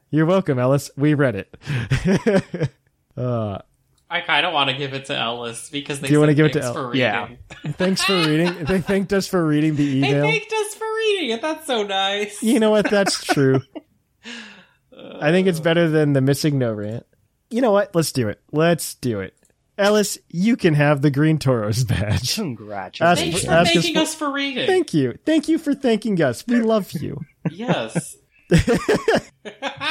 You're welcome, Ellis. We read it. uh, I kind of want to give it to Ellis because they Do you want wanna give it to thanks El- for reading. Yeah. thanks for reading. They thanked us for reading the email. They thanked us for reading it. That's so nice. You know what? That's true. I think it's better than the missing no rant. You know what? Let's do it. Let's do it. Ellis, you can have the Green Tauros badge. Congratulations. Thanks Ask- for ask us thanking for- us for reading. Thank you. Thank you for thanking us. We love you. yes.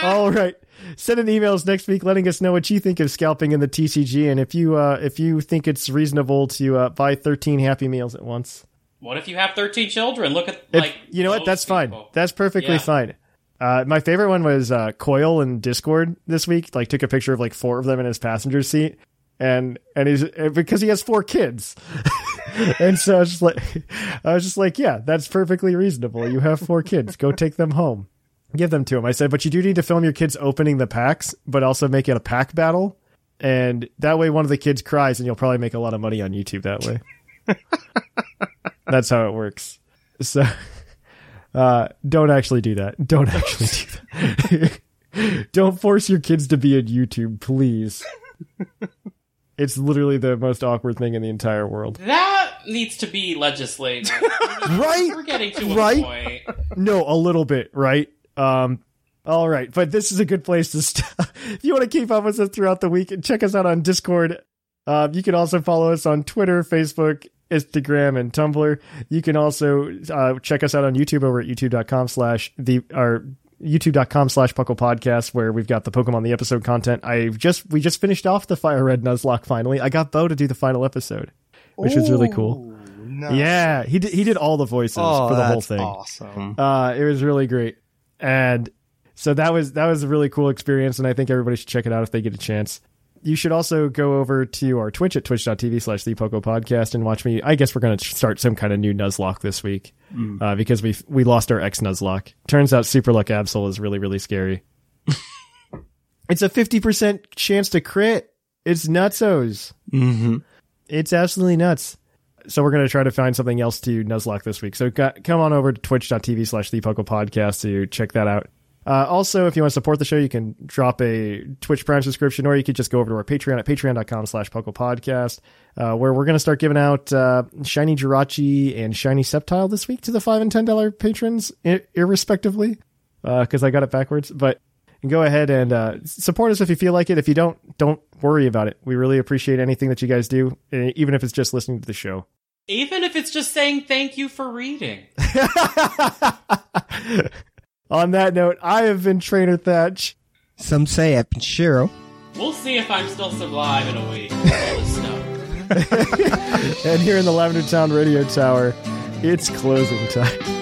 All right. Send in emails next week letting us know what you think of scalping in the TCG and if you uh, if you think it's reasonable to uh, buy 13 Happy Meals at once. What if you have 13 children? Look at, If- like, you know what? those That's fine. That's perfectly Yeah. fine. Uh, my favorite one was uh, Coil in Discord this week. Like, took a picture of like four of them in his passenger seat, and and he's uh, because he has four kids, and so I was just like, I was just like, yeah, that's perfectly reasonable. You have four kids, go take them home, give them to him. I said, but you do need to film your kids opening the packs, but also make it a pack battle, and that way one of the kids cries, and you'll probably make a lot of money on YouTube that way. that's how it works. So. Uh, don't actually do that. Don't actually do that. don't force your kids to be on YouTube, please. It's literally the most awkward thing in the entire world. That needs to be legislated. Right? We're getting to a Right? point. No, a little bit, right? Um, all right, but this is a good place to stop. if you want to keep up with us throughout the week, check us out on Discord. Uh, you can also follow us on Twitter, Facebook, Instagram, and Tumblr. You can also uh, check us out on YouTube over at youtube.com slash the our youtube.com slash puckle podcast where we've got the Pokemon the episode content. I just we just finished off the Fire Red Nuzlocke finally. I got Bo to do the final episode, which was really cool. Yeah, he did he did all the voices Oh, for the whole thing. awesome. Uh, it was really great, and so that was that was a really cool experience, and I think everybody should check it out if they get a chance. You should also go over to our Twitch at twitch.tv slash the Puckle Podcast and watch me. I guess we're going to start some kind of new Nuzlocke this week uh, because we we lost our ex Nuzlocke. Turns out Super Luck Absol is really really scary. it's a fifty percent chance to crit. It's nutsos. Mm-hmm. It's absolutely nuts. So we're going to try to find something else to Nuzlocke this week. So got, come on over to twitch.tv slash the Puckle Podcast to check that out. Uh, also, if you want to support the show, you can drop a Twitch Prime subscription, or you could just go over to our Patreon at patreon.com slash Podcast, uh, where we're going to start giving out uh, Shiny Jirachi and Shiny Sceptile this week to the 5 and $10 patrons, I- irrespectively, because I got it backwards. But go ahead and uh, support us if you feel like it. If you don't, don't worry about it. We really appreciate anything that you guys do, even if it's just listening to the show. Even if it's just saying thank you for reading. On that note, I have been Trainer Thatch. Some say I've been Shiro. We'll see if I'm still alive in a week. Let us know. And here in the Lavender Town Radio Tower, it's closing time.